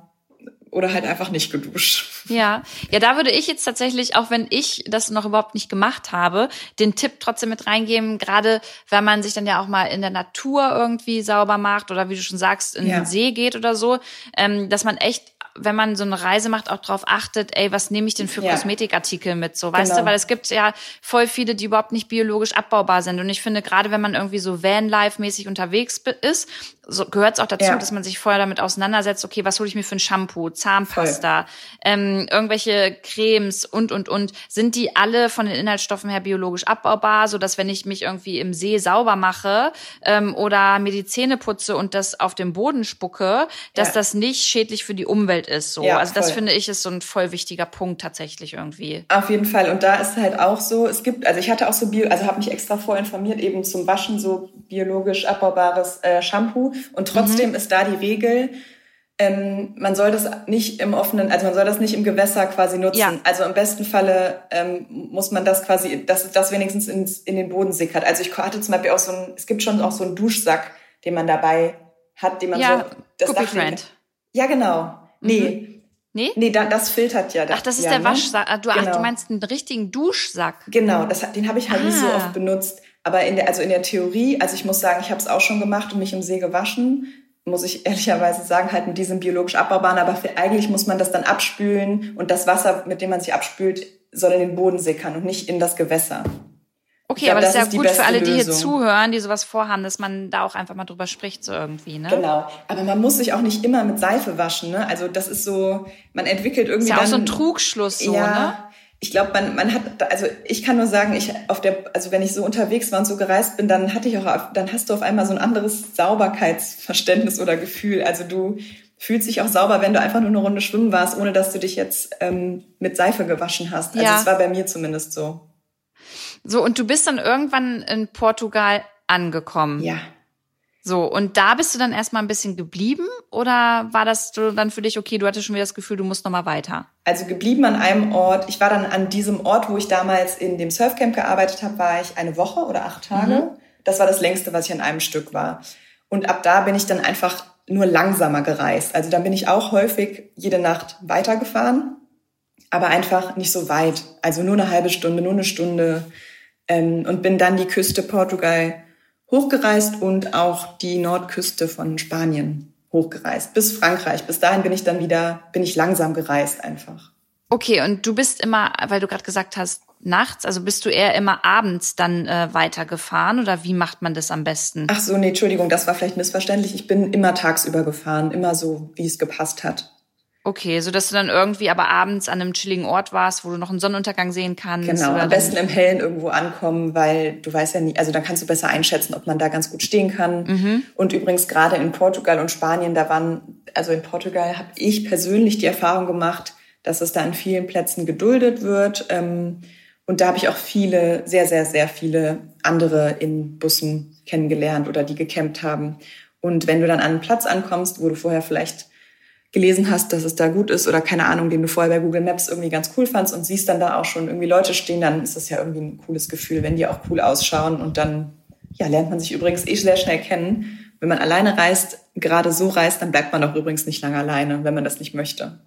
oder halt einfach nicht geduscht. Ja, ja, da würde ich jetzt tatsächlich, auch wenn ich das noch überhaupt nicht gemacht habe, den Tipp trotzdem mit reingeben, gerade wenn man sich dann ja auch mal in der Natur irgendwie sauber macht oder wie du schon sagst, in ja. den See geht oder so, ähm, dass man echt wenn man so eine Reise macht, auch drauf achtet, ey, was nehme ich denn für ja. Kosmetikartikel mit, so, weißt genau. du, weil es gibt ja voll viele, die überhaupt nicht biologisch abbaubar sind und ich finde, gerade wenn man irgendwie so Van-Life-mäßig unterwegs ist, so, gehört es auch dazu, ja. dass man sich vorher damit auseinandersetzt, okay, was hole ich mir für ein Shampoo, Zahnpasta, ähm, irgendwelche Cremes und, und, und. Sind die alle von den Inhaltsstoffen her biologisch abbaubar, so dass wenn ich mich irgendwie im See sauber mache ähm, oder mir die Zähne putze und das auf dem Boden spucke, dass ja. das nicht schädlich für die Umwelt ist. So. Ja, also das finde ich ist so ein voll wichtiger Punkt tatsächlich irgendwie. Auf jeden Fall. Und da ist halt auch so, es gibt, also ich hatte auch so Bio, also habe mich extra vorinformiert, eben zum Waschen so biologisch abbaubares äh, Shampoo. Und trotzdem mhm. ist da die Regel, ähm, man soll das nicht im offenen, also man soll das nicht im Gewässer quasi nutzen. Ja. Also im besten Falle ähm, muss man das quasi, dass das wenigstens ins, in den Boden sickert. Also ich hatte zum Beispiel auch so ein, es gibt schon auch so einen Duschsack, den man dabei hat, den man ja, so. Das Friend. Ja, genau. Nee. Mhm. Nee? Nee, da, das filtert ja. Ach, das ist ja, der ne? Waschsack. Ah, du, genau. ach, du meinst einen richtigen Duschsack. Genau, das, den habe ich halt ah. nicht so ah. oft benutzt. Aber in der, also in der Theorie, also ich muss sagen, ich habe es auch schon gemacht und mich im See gewaschen, muss ich ehrlicherweise sagen, halt mit diesem biologisch abbaubaren. Aber für, eigentlich muss man das dann abspülen und das Wasser, mit dem man sich abspült, soll in den Boden sickern und nicht in das Gewässer. Okay, glaub, aber das, das ist ja gut für alle, die hier zuhören, die sowas vorhaben, dass man da auch einfach mal drüber spricht, so irgendwie, ne? Genau. Aber man muss sich auch nicht immer mit Seife waschen, ne? Also das ist so, man entwickelt irgendwie. Ist ja dann, auch so ein Trugschluss, so, ja, ne? Ich glaube, man, man hat, also ich kann nur sagen, ich auf der, also wenn ich so unterwegs war und so gereist bin, dann hatte ich auch, dann hast du auf einmal so ein anderes Sauberkeitsverständnis oder Gefühl. Also du fühlst dich auch sauber, wenn du einfach nur eine Runde schwimmen warst, ohne dass du dich jetzt ähm, mit Seife gewaschen hast. Also es war bei mir zumindest so. So, und du bist dann irgendwann in Portugal angekommen. Ja. So, und da bist du dann erstmal ein bisschen geblieben oder war das dann für dich okay, du hattest schon wieder das Gefühl, du musst nochmal weiter? Also geblieben an einem Ort. Ich war dann an diesem Ort, wo ich damals in dem Surfcamp gearbeitet habe, war ich eine Woche oder acht Tage. Mhm. Das war das längste, was ich an einem Stück war. Und ab da bin ich dann einfach nur langsamer gereist. Also dann bin ich auch häufig jede Nacht weitergefahren, aber einfach nicht so weit. Also nur eine halbe Stunde, nur eine Stunde ähm, und bin dann die Küste Portugal hochgereist und auch die Nordküste von Spanien hochgereist bis Frankreich. Bis dahin bin ich dann wieder, bin ich langsam gereist einfach. Okay, und du bist immer, weil du gerade gesagt hast, nachts, also bist du eher immer abends dann äh, weitergefahren oder wie macht man das am besten? Ach so, nee, Entschuldigung, das war vielleicht missverständlich. Ich bin immer tagsüber gefahren, immer so, wie es gepasst hat. Okay, so dass du dann irgendwie aber abends an einem chilligen Ort warst, wo du noch einen Sonnenuntergang sehen kannst. Genau, am besten im Hellen irgendwo ankommen, weil du weißt ja nie, also dann kannst du besser einschätzen, ob man da ganz gut stehen kann. Mhm. Und übrigens gerade in Portugal und Spanien, da waren, also in Portugal habe ich persönlich die Erfahrung gemacht, dass es da an vielen Plätzen geduldet wird. Ähm, und da habe ich auch viele, sehr, sehr, sehr viele andere in Bussen kennengelernt oder die gecampt haben. Und wenn du dann an einen Platz ankommst, wo du vorher vielleicht gelesen hast, dass es da gut ist oder keine Ahnung, den du vorher bei Google Maps irgendwie ganz cool fandst und siehst dann da auch schon irgendwie Leute stehen, dann ist das ja irgendwie ein cooles Gefühl, wenn die auch cool ausschauen und dann ja, lernt man sich übrigens eh sehr schnell kennen. Wenn man alleine reist, gerade so reist, dann bleibt man doch übrigens nicht lange alleine, wenn man das nicht möchte.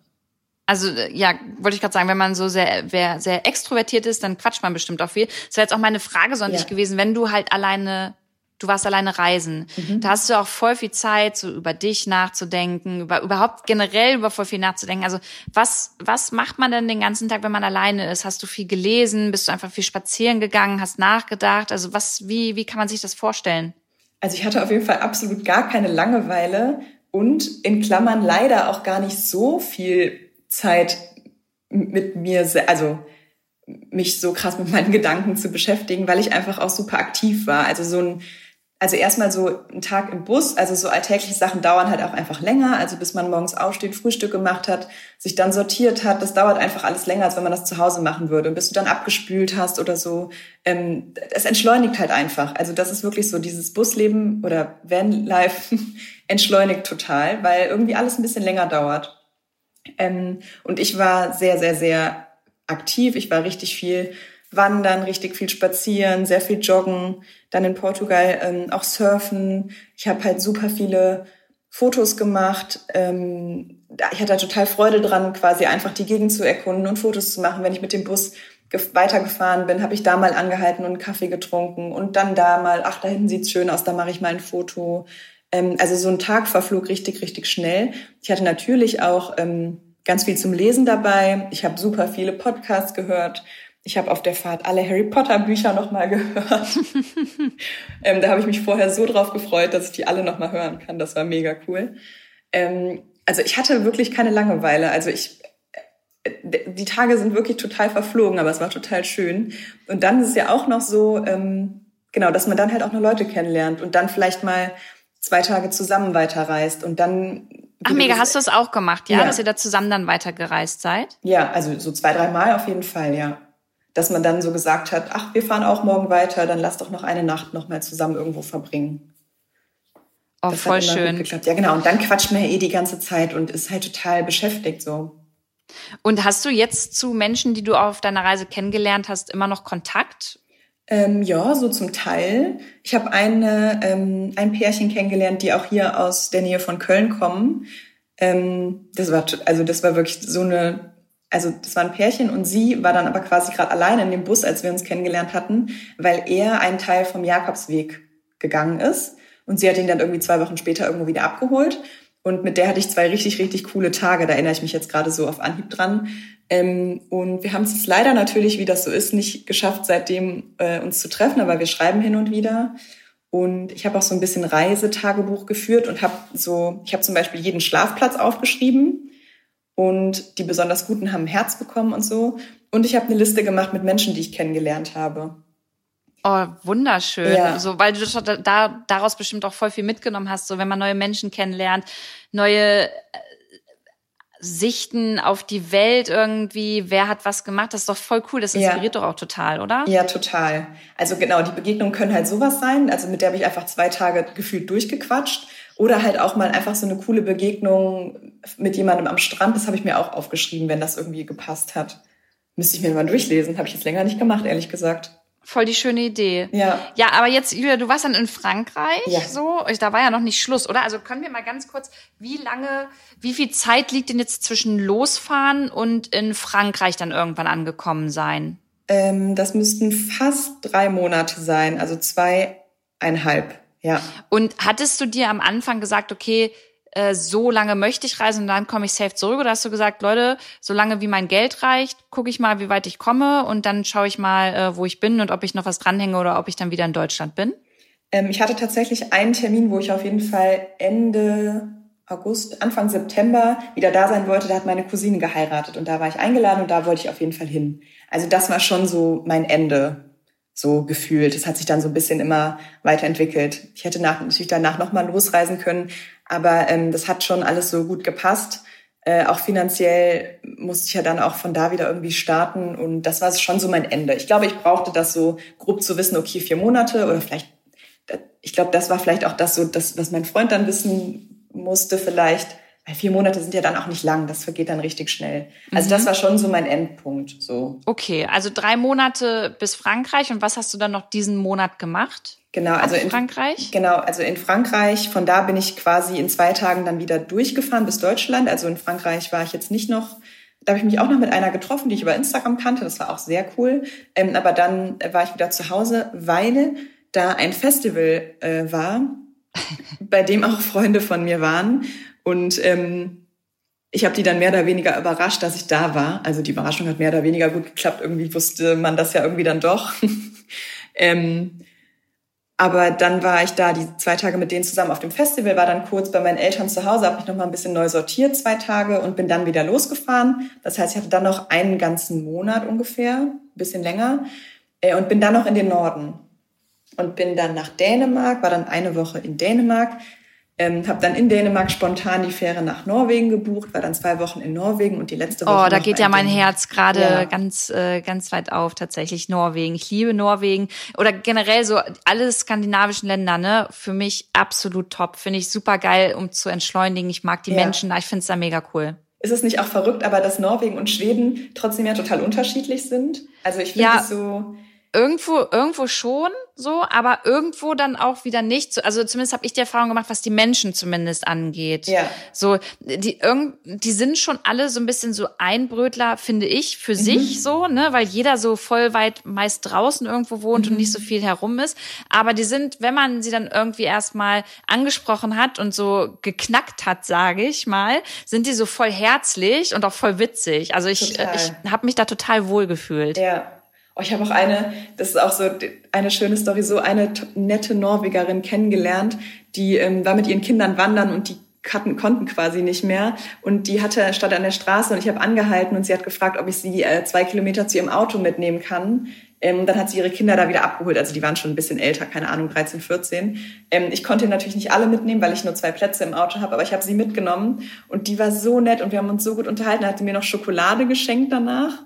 Also ja, wollte ich gerade sagen, wenn man so sehr, wer, sehr extrovertiert ist, dann quatscht man bestimmt auch viel. Das wäre jetzt auch meine Frage so an ja. gewesen, wenn du halt alleine du warst alleine reisen. Mhm. Da hast du auch voll viel Zeit, so über dich nachzudenken, über überhaupt generell über voll viel nachzudenken. Also was, was macht man denn den ganzen Tag, wenn man alleine ist? Hast du viel gelesen? Bist du einfach viel spazieren gegangen? Hast nachgedacht? Also was, wie, wie kann man sich das vorstellen? Also ich hatte auf jeden Fall absolut gar keine Langeweile und in Klammern leider auch gar nicht so viel Zeit mit mir, also mich so krass mit meinen Gedanken zu beschäftigen, weil ich einfach auch super aktiv war. Also so ein also erstmal so ein Tag im Bus, also so alltägliche Sachen dauern halt auch einfach länger, also bis man morgens aufsteht, Frühstück gemacht hat, sich dann sortiert hat, das dauert einfach alles länger, als wenn man das zu Hause machen würde. Und bis du dann abgespült hast oder so, ähm, es entschleunigt halt einfach. Also das ist wirklich so, dieses Busleben oder Vanlife entschleunigt total, weil irgendwie alles ein bisschen länger dauert. Ähm, und ich war sehr, sehr, sehr aktiv. Ich war richtig viel wandern, richtig viel spazieren, sehr viel joggen, dann in Portugal ähm, auch surfen. Ich habe halt super viele Fotos gemacht. Ähm, ich hatte total Freude dran, quasi einfach die Gegend zu erkunden und Fotos zu machen. Wenn ich mit dem Bus weitergefahren bin, habe ich da mal angehalten und Kaffee getrunken und dann da mal, ach, da hinten sieht's schön aus, da mache ich mal ein Foto. Ähm, also so ein Tag verflog richtig, richtig schnell. Ich hatte natürlich auch ähm, ganz viel zum Lesen dabei. Ich habe super viele Podcasts gehört Ich habe auf der Fahrt alle Harry Potter Bücher nochmal gehört. ähm, da habe ich mich vorher so drauf gefreut, dass ich die alle nochmal hören kann. Das war mega cool. Ähm, also ich hatte wirklich keine Langeweile. Also ich, äh, die Tage sind wirklich total verflogen, aber es war total schön. Und dann ist es ja auch noch so, ähm, genau, dass man dann halt auch noch Leute kennenlernt und dann vielleicht mal zwei Tage zusammen weiterreist und dann Ach mega, hast du das auch gemacht, ja? ja? Dass ihr da zusammen dann weitergereist seid? Ja, also so zwei, drei Mal auf jeden Fall, ja dass man dann so gesagt hat, ach, wir fahren auch morgen weiter, dann lass doch noch eine Nacht noch mal zusammen irgendwo verbringen. Oh, das voll schön. Ja, genau. Und dann quatscht man ja eh die ganze Zeit und ist halt total beschäftigt so. Und hast du jetzt zu Menschen, die du auf deiner Reise kennengelernt hast, immer noch Kontakt? Ähm, ja, so zum Teil. Ich habe eine, ähm, ein Pärchen kennengelernt, die auch hier aus der Nähe von Köln kommen. Ähm, das war also das war wirklich so eine also das war ein Pärchen und sie war dann aber quasi gerade alleine in dem Bus, als wir uns kennengelernt hatten, weil er einen Teil vom Jakobsweg gegangen ist und sie hat ihn dann irgendwie zwei Wochen später irgendwo wieder abgeholt und mit der hatte ich zwei richtig, richtig coole Tage, da erinnere ich mich jetzt gerade so auf Anhieb dran. Ähm, und wir haben es leider natürlich, wie das so ist, nicht geschafft, seitdem äh, uns zu treffen, aber wir schreiben hin und wieder. Und ich habe auch so ein bisschen Reisetagebuch geführt und habe so, ich habe zum Beispiel jeden Schlafplatz aufgeschrieben und die besonders guten haben ein Herz bekommen und so. Und ich habe eine Liste gemacht mit Menschen, die ich kennengelernt habe. Oh, wunderschön. Ja. So, weil du da, daraus bestimmt auch voll viel mitgenommen hast, so wenn man neue Menschen kennenlernt, neue äh, Sichten auf die Welt irgendwie, wer hat was gemacht, das ist doch voll cool, das inspiriert ja. doch auch total, oder? Ja, total. Also genau, die Begegnungen können halt sowas sein, also mit der habe ich einfach zwei Tage gefühlt durchgequatscht oder halt auch mal einfach so eine coole Begegnung mit jemandem am Strand. Das habe ich mir auch aufgeschrieben, wenn das irgendwie gepasst hat. Müsste ich mir mal durchlesen. Habe ich jetzt länger nicht gemacht, ehrlich gesagt. Voll die schöne Idee. Ja. Ja, aber jetzt, Julia, du warst dann in Frankreich, ja. so. Da war ja noch nicht Schluss, oder? Also können wir mal ganz kurz, wie lange, wie viel Zeit liegt denn jetzt zwischen losfahren und in Frankreich dann irgendwann angekommen sein? Ähm, das müssten fast drei Monate sein, also zweieinhalb. Ja. Und hattest du dir am Anfang gesagt, okay, äh, so lange möchte ich reisen und dann komme ich safe zurück? Oder hast du gesagt, Leute, so lange wie mein Geld reicht, gucke ich mal, wie weit ich komme und dann schaue ich mal, äh, wo ich bin und ob ich noch was dranhänge oder ob ich dann wieder in Deutschland bin? Ähm, ich hatte tatsächlich einen Termin, wo ich auf jeden Fall Ende August, Anfang September wieder da sein wollte. Da hat meine Cousine geheiratet und da war ich eingeladen und da wollte ich auf jeden Fall hin. Also das war schon so mein Ende so gefühlt. Es hat sich dann so ein bisschen immer weiterentwickelt. Ich hätte nach, natürlich danach nochmal losreisen können, aber ähm, das hat schon alles so gut gepasst. Äh, auch finanziell musste ich ja dann auch von da wieder irgendwie starten und das war schon so mein Ende. Ich glaube, ich brauchte das so grob zu wissen, okay, vier Monate oder vielleicht, ich glaube, das war vielleicht auch das so, das, was mein Freund dann wissen musste vielleicht, weil vier Monate sind ja dann auch nicht lang, das vergeht dann richtig schnell. Also mhm. das war schon so mein Endpunkt. So. Okay, also drei Monate bis Frankreich und was hast du dann noch diesen Monat gemacht? Genau, also in Frankreich. Genau, also in Frankreich. Von da bin ich quasi in zwei Tagen dann wieder durchgefahren bis Deutschland. Also in Frankreich war ich jetzt nicht noch. Da habe ich mich auch noch mit einer getroffen, die ich über Instagram kannte. Das war auch sehr cool. Ähm, aber dann war ich wieder zu Hause, weil da ein Festival äh, war, bei dem auch Freunde von mir waren. Und ähm, ich habe die dann mehr oder weniger überrascht, dass ich da war. Also die Überraschung hat mehr oder weniger gut geklappt. Irgendwie wusste man das ja irgendwie dann doch. ähm, aber dann war ich da die zwei Tage mit denen zusammen auf dem Festival, war dann kurz bei meinen Eltern zu Hause, habe mich noch mal ein bisschen neu sortiert, zwei Tage und bin dann wieder losgefahren. Das heißt, ich hatte dann noch einen ganzen Monat ungefähr, ein bisschen länger, äh, und bin dann noch in den Norden und bin dann nach Dänemark, war dann eine Woche in Dänemark, ähm, habe dann in Dänemark spontan die Fähre nach Norwegen gebucht, war dann zwei Wochen in Norwegen und die letzte Woche. Oh, da geht ja mein Herz gerade ja. ganz, äh, ganz weit auf, tatsächlich Norwegen. Ich liebe Norwegen oder generell so alle skandinavischen Länder, ne? Für mich absolut top. Finde ich super geil, um zu entschleunigen. Ich mag die ja. Menschen da, ich finde es da mega cool. Ist es nicht auch verrückt, aber dass Norwegen und Schweden trotzdem ja total unterschiedlich sind? Also ich finde ja. es so irgendwo, irgendwo schon so, aber irgendwo dann auch wieder nicht. Also zumindest habe ich die Erfahrung gemacht, was die Menschen zumindest angeht. Ja. So, die, irgend, die sind schon alle so ein bisschen so Einbrötler, finde ich, für mhm. sich so, ne, weil jeder so voll weit meist draußen irgendwo wohnt mhm. und nicht so viel herum ist. Aber die sind, wenn man sie dann irgendwie erstmal angesprochen hat und so geknackt hat, sage ich mal, sind die so voll herzlich und auch voll witzig. Also ich, ich habe mich da total wohl gefühlt. Ja. Oh, ich habe auch eine, das ist auch so eine schöne Story, so eine nette Norwegerin kennengelernt, die ähm, war mit ihren Kindern wandern und die hatten, konnten quasi nicht mehr. Und die hatte statt an der Straße und ich habe angehalten und sie hat gefragt, ob ich sie äh, zwei Kilometer zu ihrem Auto mitnehmen kann. Ähm, dann hat sie ihre Kinder da wieder abgeholt. Also die waren schon ein bisschen älter, keine Ahnung, 13, 14. Ähm, ich konnte natürlich nicht alle mitnehmen, weil ich nur zwei Plätze im Auto habe, aber ich habe sie mitgenommen und die war so nett und wir haben uns so gut unterhalten. Da hat sie mir noch Schokolade geschenkt danach.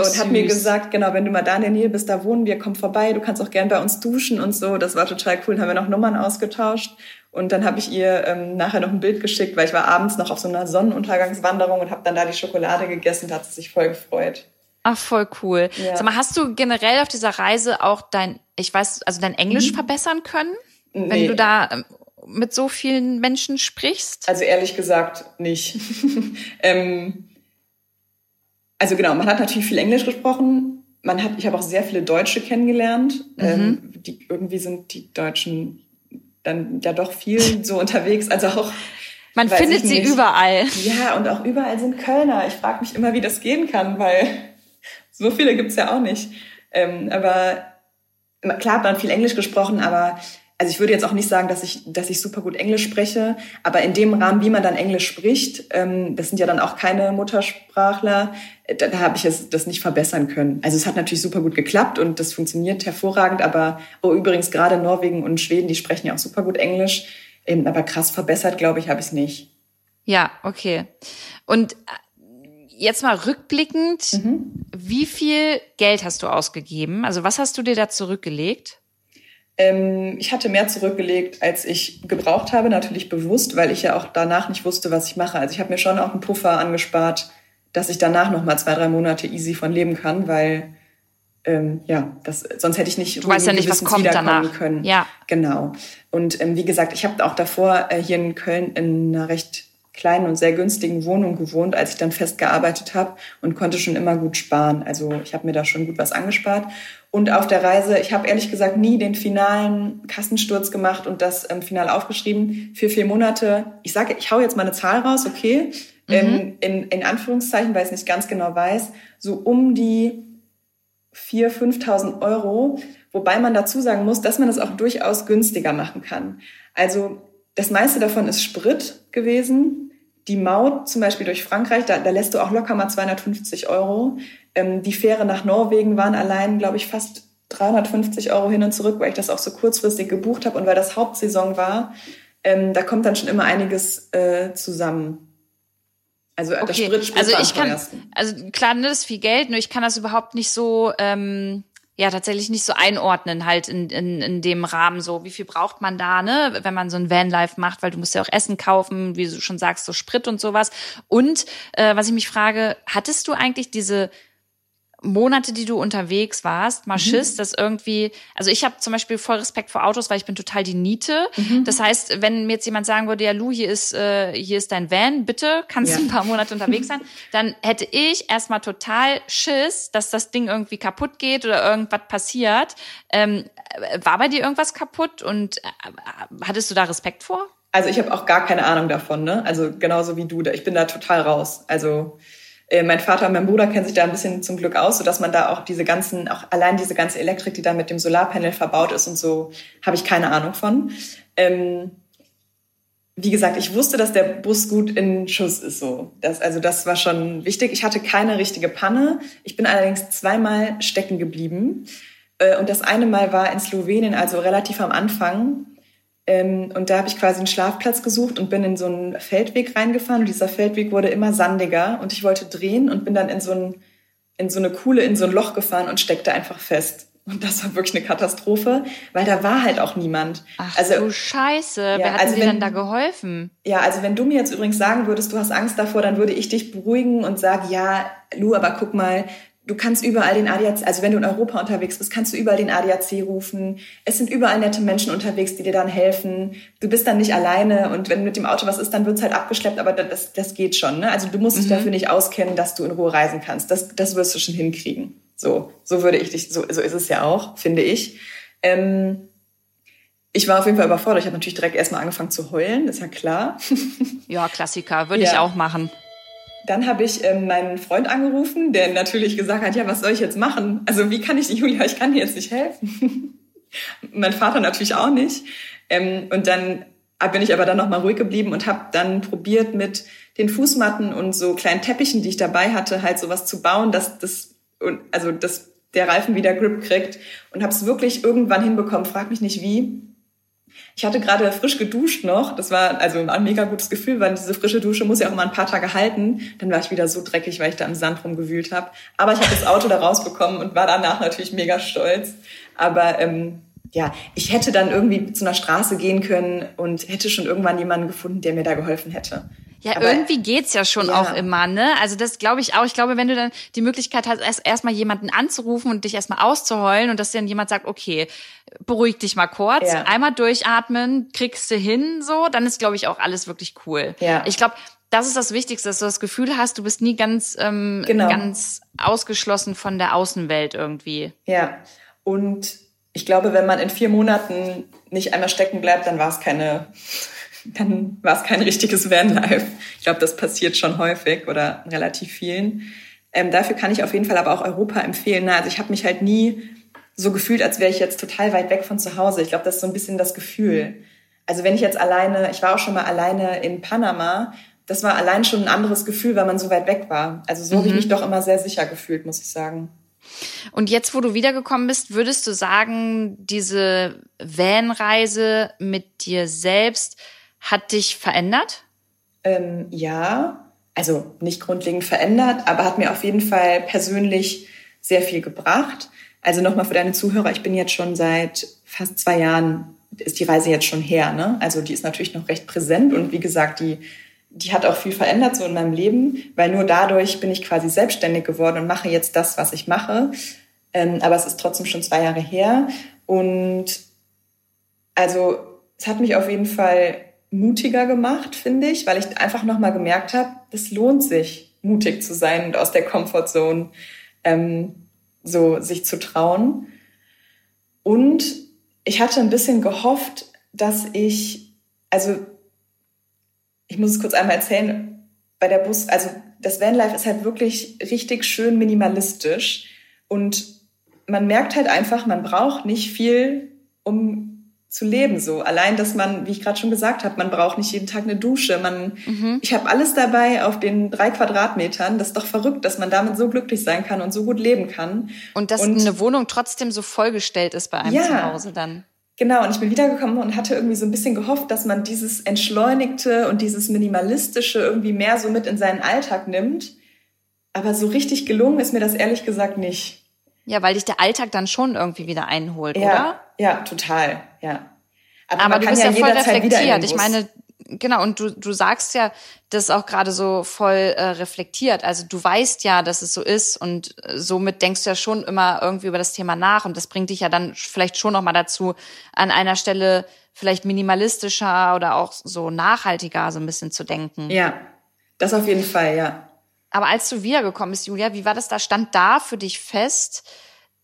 Ach, und süß. hat mir gesagt, genau, wenn du mal da in der Nähe bist, da wohnen wir, komm vorbei, du kannst auch gern bei uns duschen und so. Das war total cool. Dann haben wir noch Nummern ausgetauscht. Und dann habe ich ihr ähm, nachher noch ein Bild geschickt, weil ich war abends noch auf so einer Sonnenuntergangswanderung und habe dann da die Schokolade gegessen. Da hat sie sich voll gefreut. Ach, voll cool. Ja. Sag mal, hast du generell auf dieser Reise auch dein, ich weiß, also dein Englisch mhm. verbessern können? Nee. Wenn du da ähm, mit so vielen Menschen sprichst? Also ehrlich gesagt nicht. ähm, also genau, man hat natürlich viel Englisch gesprochen. Man hat, ich habe auch sehr viele Deutsche kennengelernt. Mhm. Ähm, die, irgendwie sind die Deutschen dann ja doch viel so unterwegs. Also auch man findet sie überall. Ja, und auch überall sind Kölner. Ich frage mich immer, wie das gehen kann, weil so viele gibt's ja auch nicht. Ähm, aber klar hat man viel Englisch gesprochen, aber also ich würde jetzt auch nicht sagen, dass ich, dass ich super gut Englisch spreche, aber in dem Rahmen, wie man dann Englisch spricht, ähm, das sind ja dann auch keine Muttersprachler, da, da habe ich es, das nicht verbessern können. Also es hat natürlich super gut geklappt und das funktioniert hervorragend, aber oh, übrigens gerade Norwegen und Schweden, die sprechen ja auch super gut Englisch, ähm, aber krass verbessert, glaube ich, habe ich es nicht. Ja, okay. Und jetzt mal rückblickend, mhm. wie viel Geld hast du ausgegeben? Also was hast du dir da zurückgelegt? Ähm, ich hatte mehr zurückgelegt, als ich gebraucht habe, natürlich bewusst, weil ich ja auch danach nicht wusste, was ich mache. Also ich habe mir schon auch einen Puffer angespart, dass ich danach noch mal zwei, drei Monate easy von leben kann, weil ähm, ja, das, sonst hätte ich nicht, du weißt ja nicht, was kommt danach. können. Ja, genau. Und ähm, wie gesagt, ich habe auch davor äh, hier in Köln in einer recht kleinen und sehr günstigen Wohnung gewohnt, als ich dann fest gearbeitet habe und konnte schon immer gut sparen. Also ich habe mir da schon gut was angespart. Und auf der Reise, ich habe ehrlich gesagt nie den finalen Kassensturz gemacht und das ähm, final aufgeschrieben für vier Monate. Ich sage, ich hau jetzt mal eine Zahl raus, okay? Mhm. In, in, in Anführungszeichen, weil ich es nicht ganz genau weiß, so um die 4.000, 5.000 Euro. Wobei man dazu sagen muss, dass man das auch durchaus günstiger machen kann. Also das meiste davon ist Sprit gewesen die Maut zum Beispiel durch Frankreich, da, da lässt du auch locker mal 250 Euro. Ähm, die Fähre nach Norwegen waren allein, glaube ich, fast 350 Euro hin und zurück, weil ich das auch so kurzfristig gebucht habe und weil das Hauptsaison war. Ähm, da kommt dann schon immer einiges äh, zusammen. Also okay. das Sprit, Sprit also ich kann, also klar, ne, das ist viel Geld, nur ich kann das überhaupt nicht so ähm, ja tatsächlich nicht so einordnen halt in, in, in dem Rahmen so, wie viel braucht man da, ne, wenn man so ein Vanlife macht, weil du musst ja auch Essen kaufen, wie du schon sagst, so Sprit und sowas. Und äh, was ich mich frage, hattest du eigentlich diese Monate, die du unterwegs warst, mal mhm. Schiss, dass irgendwie, also ich habe zum Beispiel voll Respekt vor Autos, weil ich bin total die Niete. Mhm. Das heißt, wenn mir jetzt jemand sagen würde, ja Lu, hier ist, äh, hier ist dein Van, bitte, kannst ja. du ein paar Monate unterwegs sein, dann hätte ich erstmal total Schiss, dass das Ding irgendwie kaputt geht oder irgendwas passiert. Ähm, war bei dir irgendwas kaputt und äh, hattest du da Respekt vor? Also ich habe auch gar keine Ahnung davon, ne? Also genauso wie du, ich bin da total raus. Also äh, mein Vater und mein Bruder kennen sich da ein bisschen zum Glück aus, sodass man da auch diese ganzen, auch allein diese ganze Elektrik, die da mit dem Solarpanel verbaut ist und so, habe ich keine Ahnung von. Ähm, wie gesagt, ich wusste, dass der Bus gut in Schuss ist so. Das, also das war schon wichtig. Ich hatte keine richtige Panne. Ich bin allerdings zweimal stecken geblieben. Äh, und das eine Mal war in Slowenien, also relativ am Anfang. Ähm, und da habe ich quasi einen Schlafplatz gesucht und bin in so einen Feldweg reingefahren. Und dieser Feldweg wurde immer sandiger und ich wollte drehen und bin dann in so, ein, in so eine Kuhle, in so ein Loch gefahren und steckte einfach fest. Und das war wirklich eine Katastrophe, weil da war halt auch niemand. Ach also, du Scheiße, ja, wer hat also dir wenn, denn da geholfen? Ja, also wenn du mir jetzt übrigens sagen würdest, du hast Angst davor, dann würde ich dich beruhigen und sagen, ja, Lu, aber guck mal, Du kannst überall den ADAC, also wenn du in Europa unterwegs bist, kannst du überall den ADAC rufen. Es sind überall nette Menschen unterwegs, die dir dann helfen. Du bist dann nicht alleine und wenn mit dem Auto was ist, dann wird's halt abgeschleppt, aber das, das geht schon. Ne? Also du musst mhm. dich dafür nicht auskennen, dass du in Ruhe reisen kannst. Das, das wirst du schon hinkriegen. So, so würde ich dich, so, so ist es ja auch, finde ich. Ähm, ich war auf jeden Fall überfordert. Ich habe natürlich direkt erstmal angefangen zu heulen, ist ja klar. ja, Klassiker, würde ja. ich auch machen. Dann habe ich ähm, meinen Freund angerufen, der natürlich gesagt hat, ja, was soll ich jetzt machen? Also wie kann ich, Julia, ich kann dir jetzt nicht helfen. mein Vater natürlich auch nicht. Ähm, und dann bin ich aber dann noch mal ruhig geblieben und habe dann probiert mit den Fußmatten und so kleinen Teppichen, die ich dabei hatte, halt sowas zu bauen, dass das also dass der Reifen wieder Grip kriegt und habe es wirklich irgendwann hinbekommen. Frag mich nicht wie. Ich hatte gerade frisch geduscht noch. Das war also ein mega gutes Gefühl, weil diese frische Dusche muss ja auch mal ein paar Tage halten. Dann war ich wieder so dreckig, weil ich da im Sand rumgewühlt habe. Aber ich habe das Auto da rausbekommen und war danach natürlich mega stolz. Aber ähm, ja, ich hätte dann irgendwie zu einer Straße gehen können und hätte schon irgendwann jemanden gefunden, der mir da geholfen hätte. Ja, Aber, irgendwie geht's ja schon ja. auch immer, ne? Also das glaube ich auch. Ich glaube, wenn du dann die Möglichkeit hast, erst erstmal jemanden anzurufen und dich erstmal auszuheulen und dass dann jemand sagt, okay, beruhig dich mal kurz, ja. einmal durchatmen, kriegst du hin, so, dann ist glaube ich auch alles wirklich cool. Ja. Ich glaube, das ist das Wichtigste, dass du das Gefühl hast, du bist nie ganz ähm, genau. ganz ausgeschlossen von der Außenwelt irgendwie. Ja. Und ich glaube, wenn man in vier Monaten nicht einmal stecken bleibt, dann war es keine, dann war es kein richtiges Vanlife. Ich glaube, das passiert schon häufig oder relativ vielen. Ähm, dafür kann ich auf jeden Fall aber auch Europa empfehlen. Na, also ich habe mich halt nie so gefühlt, als wäre ich jetzt total weit weg von zu Hause. Ich glaube, das ist so ein bisschen das Gefühl. Also wenn ich jetzt alleine, ich war auch schon mal alleine in Panama, das war allein schon ein anderes Gefühl, weil man so weit weg war. Also so mhm. habe ich mich doch immer sehr sicher gefühlt, muss ich sagen. Und jetzt, wo du wiedergekommen bist, würdest du sagen, diese Van-Reise mit dir selbst hat dich verändert? Ähm, ja, also nicht grundlegend verändert, aber hat mir auf jeden Fall persönlich sehr viel gebracht. Also nochmal für deine Zuhörer, ich bin jetzt schon seit fast zwei Jahren, ist die Reise jetzt schon her. Ne? Also die ist natürlich noch recht präsent und wie gesagt, die die hat auch viel verändert so in meinem Leben, weil nur dadurch bin ich quasi selbstständig geworden und mache jetzt das, was ich mache. Ähm, aber es ist trotzdem schon zwei Jahre her. Und also es hat mich auf jeden Fall mutiger gemacht, finde ich, weil ich einfach nochmal gemerkt habe, es lohnt sich, mutig zu sein und aus der Comfortzone ähm, so sich zu trauen. Und ich hatte ein bisschen gehofft, dass ich, also ich muss es kurz einmal erzählen, bei der Bus, also das Vanlife ist halt wirklich richtig schön minimalistisch und man merkt halt einfach, man braucht nicht viel, um zu leben so. Allein, dass man, wie ich gerade schon gesagt habe, man braucht nicht jeden Tag eine Dusche. Man, mhm. ich habe alles dabei auf den drei Quadratmetern. Das ist doch verrückt, dass man damit so glücklich sein kann und so gut leben kann. Und dass und, eine Wohnung trotzdem so vollgestellt ist bei einem ja, zu Hause dann. Genau, und ich bin wiedergekommen und hatte irgendwie so ein bisschen gehofft, dass man dieses Entschleunigte und dieses Minimalistische irgendwie mehr so mit in seinen Alltag nimmt. Aber so richtig gelungen ist mir das ehrlich gesagt nicht. Ja, weil dich der Alltag dann schon irgendwie wieder einholt, ja, oder? Ja, total, ja. Aber, Aber du bist ja, ja voll reflektiert. Ich meine, genau, und du, du sagst ja das auch gerade so voll äh, reflektiert. Also du weißt ja, dass es so ist und äh, somit denkst du ja schon immer irgendwie über das Thema nach und das bringt dich ja dann vielleicht schon nochmal dazu, an einer Stelle vielleicht minimalistischer oder auch so nachhaltiger so ein bisschen zu denken. Ja, das auf jeden Fall, ja. Aber als du wiedergekommen bist, Julia, wie war das da? Stand da für dich fest,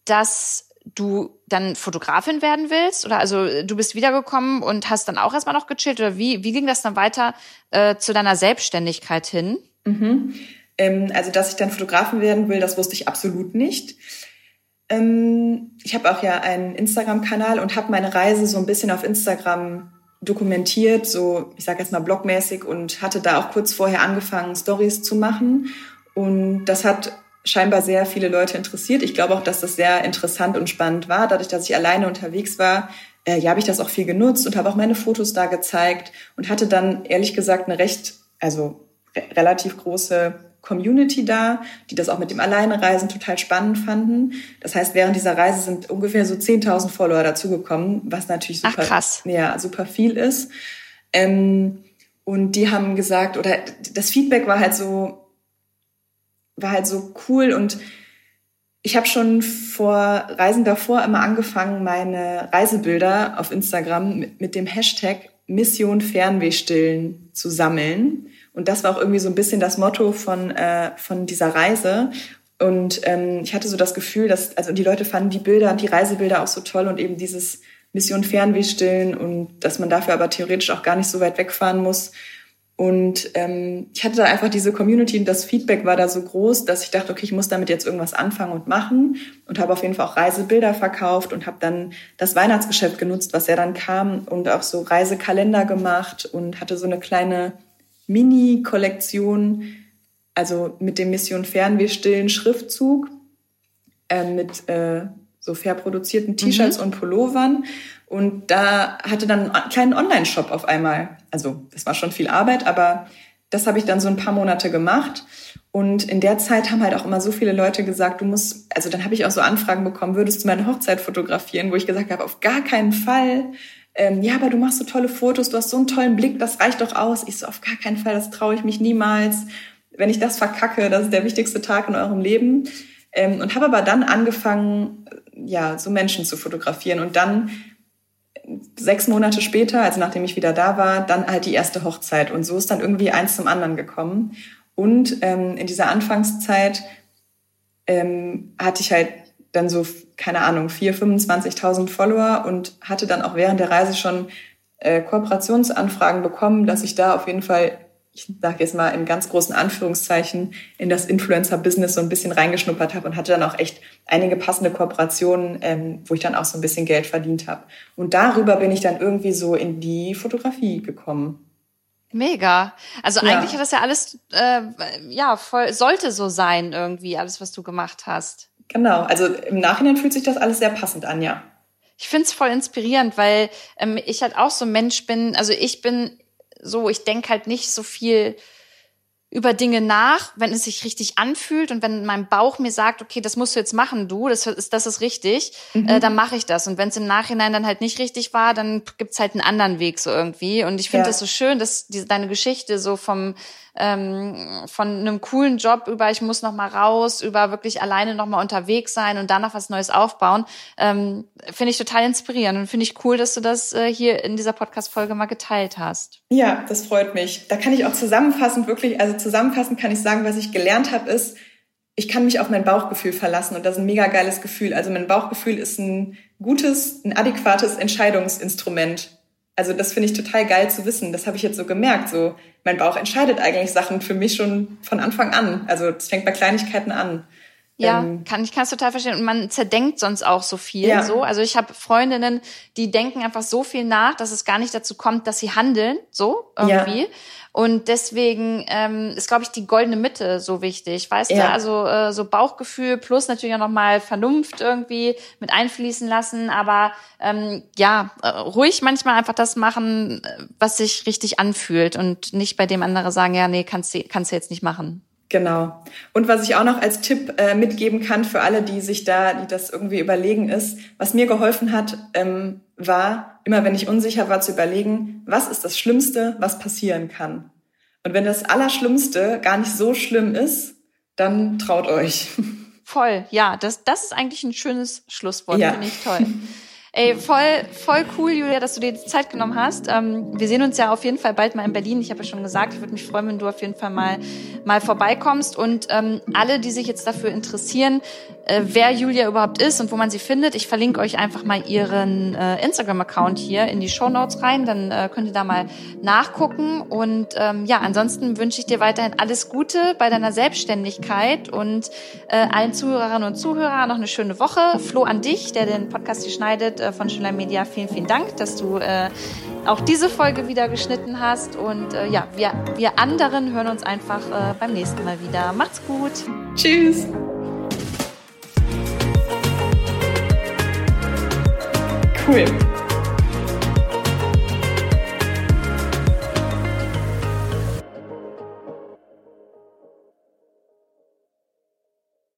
dass du dann Fotografin werden willst? Oder also du bist wiedergekommen und hast dann auch erstmal noch gechillt? Oder wie, wie ging das dann weiter äh, zu deiner Selbstständigkeit hin? Mhm. Ähm, also, dass ich dann Fotografin werden will, das wusste ich absolut nicht. Ähm, ich habe auch ja einen Instagram-Kanal und habe meine Reise so ein bisschen auf Instagram dokumentiert, so ich sage jetzt mal blogmäßig und hatte da auch kurz vorher angefangen, Stories zu machen. Und das hat scheinbar sehr viele Leute interessiert. Ich glaube auch, dass das sehr interessant und spannend war. Dadurch, dass ich alleine unterwegs war, äh, ja, habe ich das auch viel genutzt und habe auch meine Fotos da gezeigt und hatte dann ehrlich gesagt eine recht, also re relativ große Community da, die das auch mit dem Alleinereisen total spannend fanden. Das heißt, während dieser Reise sind ungefähr so 10.000 Follower dazugekommen, was natürlich super, Ach, krass. Ja, super viel ist. Ähm, und die haben gesagt, oder das Feedback war halt so, war halt so cool und ich habe schon vor Reisen davor immer angefangen, meine Reisebilder auf Instagram mit, mit dem Hashtag Mission Fernweh stillen zu sammeln. Und das war auch irgendwie so ein bisschen das Motto von, äh, von dieser Reise. Und ähm, ich hatte so das Gefühl, dass, also die Leute fanden die Bilder und die Reisebilder auch so toll und eben dieses Mission Fernweh stillen und dass man dafür aber theoretisch auch gar nicht so weit wegfahren muss. Und ähm, ich hatte da einfach diese Community und das Feedback war da so groß, dass ich dachte, okay, ich muss damit jetzt irgendwas anfangen und machen und habe auf jeden Fall auch Reisebilder verkauft und habe dann das Weihnachtsgeschäft genutzt, was ja dann kam und auch so Reisekalender gemacht und hatte so eine kleine Mini-Kollektion, also mit dem Mission Fernweh stillen Schriftzug äh, mit äh, so fair produzierten T-Shirts mhm. und Pullovern. Und da hatte dann einen kleinen Online-Shop auf einmal. Also das war schon viel Arbeit, aber das habe ich dann so ein paar Monate gemacht. Und in der Zeit haben halt auch immer so viele Leute gesagt, du musst, also dann habe ich auch so Anfragen bekommen, würdest du meine Hochzeit fotografieren, wo ich gesagt habe, auf gar keinen Fall. Ähm, ja, aber du machst so tolle Fotos, du hast so einen tollen Blick, das reicht doch aus. Ich so, auf gar keinen Fall, das traue ich mich niemals. Wenn ich das verkacke, das ist der wichtigste Tag in eurem Leben. Ähm, und habe aber dann angefangen, ja, so Menschen zu fotografieren und dann sechs Monate später, also nachdem ich wieder da war, dann halt die erste Hochzeit. Und so ist dann irgendwie eins zum anderen gekommen. Und ähm, in dieser Anfangszeit ähm, hatte ich halt dann so, keine Ahnung, 4.000, 25.000 Follower und hatte dann auch während der Reise schon äh, Kooperationsanfragen bekommen, dass ich da auf jeden Fall ich sage jetzt mal in ganz großen Anführungszeichen, in das Influencer-Business so ein bisschen reingeschnuppert habe und hatte dann auch echt einige passende Kooperationen, ähm, wo ich dann auch so ein bisschen Geld verdient habe. Und darüber bin ich dann irgendwie so in die Fotografie gekommen. Mega. Also ja. eigentlich hat das ja alles, äh, ja, voll, sollte so sein irgendwie, alles, was du gemacht hast. Genau. Also im Nachhinein fühlt sich das alles sehr passend an, ja. Ich find's voll inspirierend, weil ähm, ich halt auch so ein Mensch bin. Also ich bin so, ich denke halt nicht so viel über Dinge nach, wenn es sich richtig anfühlt und wenn mein Bauch mir sagt, okay, das musst du jetzt machen, du, das ist, das ist richtig, mhm. äh, dann mache ich das. Und wenn es im Nachhinein dann halt nicht richtig war, dann gibt's halt einen anderen Weg so irgendwie. Und ich finde ja. das so schön, dass diese, deine Geschichte so vom ähm, von einem coolen Job über ich muss noch mal raus, über wirklich alleine noch mal unterwegs sein und danach was Neues aufbauen, ähm, finde ich total inspirierend und finde ich cool, dass du das äh, hier in dieser Podcast-Folge mal geteilt hast. Ja, das freut mich. Da kann ich auch zusammenfassend wirklich, also zusammenfassend kann ich sagen, was ich gelernt habe, ist, ich kann mich auf mein Bauchgefühl verlassen und das ist ein mega geiles Gefühl. Also mein Bauchgefühl ist ein gutes, ein adäquates Entscheidungsinstrument. Also das finde ich total geil zu wissen. Das habe ich jetzt so gemerkt. So mein Bauch entscheidet eigentlich Sachen für mich schon von Anfang an. Also es fängt bei Kleinigkeiten an. Ja, ähm, kann ich kann es total verstehen. Und man zerdenkt sonst auch so viel. Ja. So, also ich habe Freundinnen, die denken einfach so viel nach, dass es gar nicht dazu kommt, dass sie handeln. So irgendwie. Ja. Und deswegen ähm, ist, glaube ich, die goldene Mitte so wichtig, weißt ja. du? Also äh, so Bauchgefühl plus natürlich auch nochmal Vernunft irgendwie mit einfließen lassen, aber ähm, ja, äh, ruhig manchmal einfach das machen, was sich richtig anfühlt und nicht bei dem andere sagen, ja, nee, kannst du, kannst du jetzt nicht machen. Genau. Und was ich auch noch als Tipp äh, mitgeben kann für alle, die sich da, die das irgendwie überlegen ist, was mir geholfen hat, ähm, war, immer wenn ich unsicher war, zu überlegen, was ist das Schlimmste, was passieren kann. Und wenn das Allerschlimmste gar nicht so schlimm ist, dann traut euch. Voll, ja, das, das ist eigentlich ein schönes Schlusswort, ja. finde ich toll. Ey, voll, voll cool, Julia, dass du dir die Zeit genommen hast. Ähm, wir sehen uns ja auf jeden Fall bald mal in Berlin. Ich habe ja schon gesagt, ich würde mich freuen, wenn du auf jeden Fall mal, mal vorbeikommst. Und ähm, alle, die sich jetzt dafür interessieren, äh, wer Julia überhaupt ist und wo man sie findet, ich verlinke euch einfach mal ihren äh, Instagram-Account hier in die Show Notes rein. Dann äh, könnt ihr da mal nachgucken. Und ähm, ja, ansonsten wünsche ich dir weiterhin alles Gute bei deiner Selbstständigkeit und äh, allen Zuhörerinnen und Zuhörern noch eine schöne Woche. Flo an dich, der den Podcast hier schneidet äh, von Schüler Media, vielen, vielen Dank, dass du äh, auch diese Folge wieder geschnitten hast. Und äh, ja, wir, wir anderen hören uns einfach äh, beim nächsten Mal wieder. Macht's gut. Tschüss. Cool.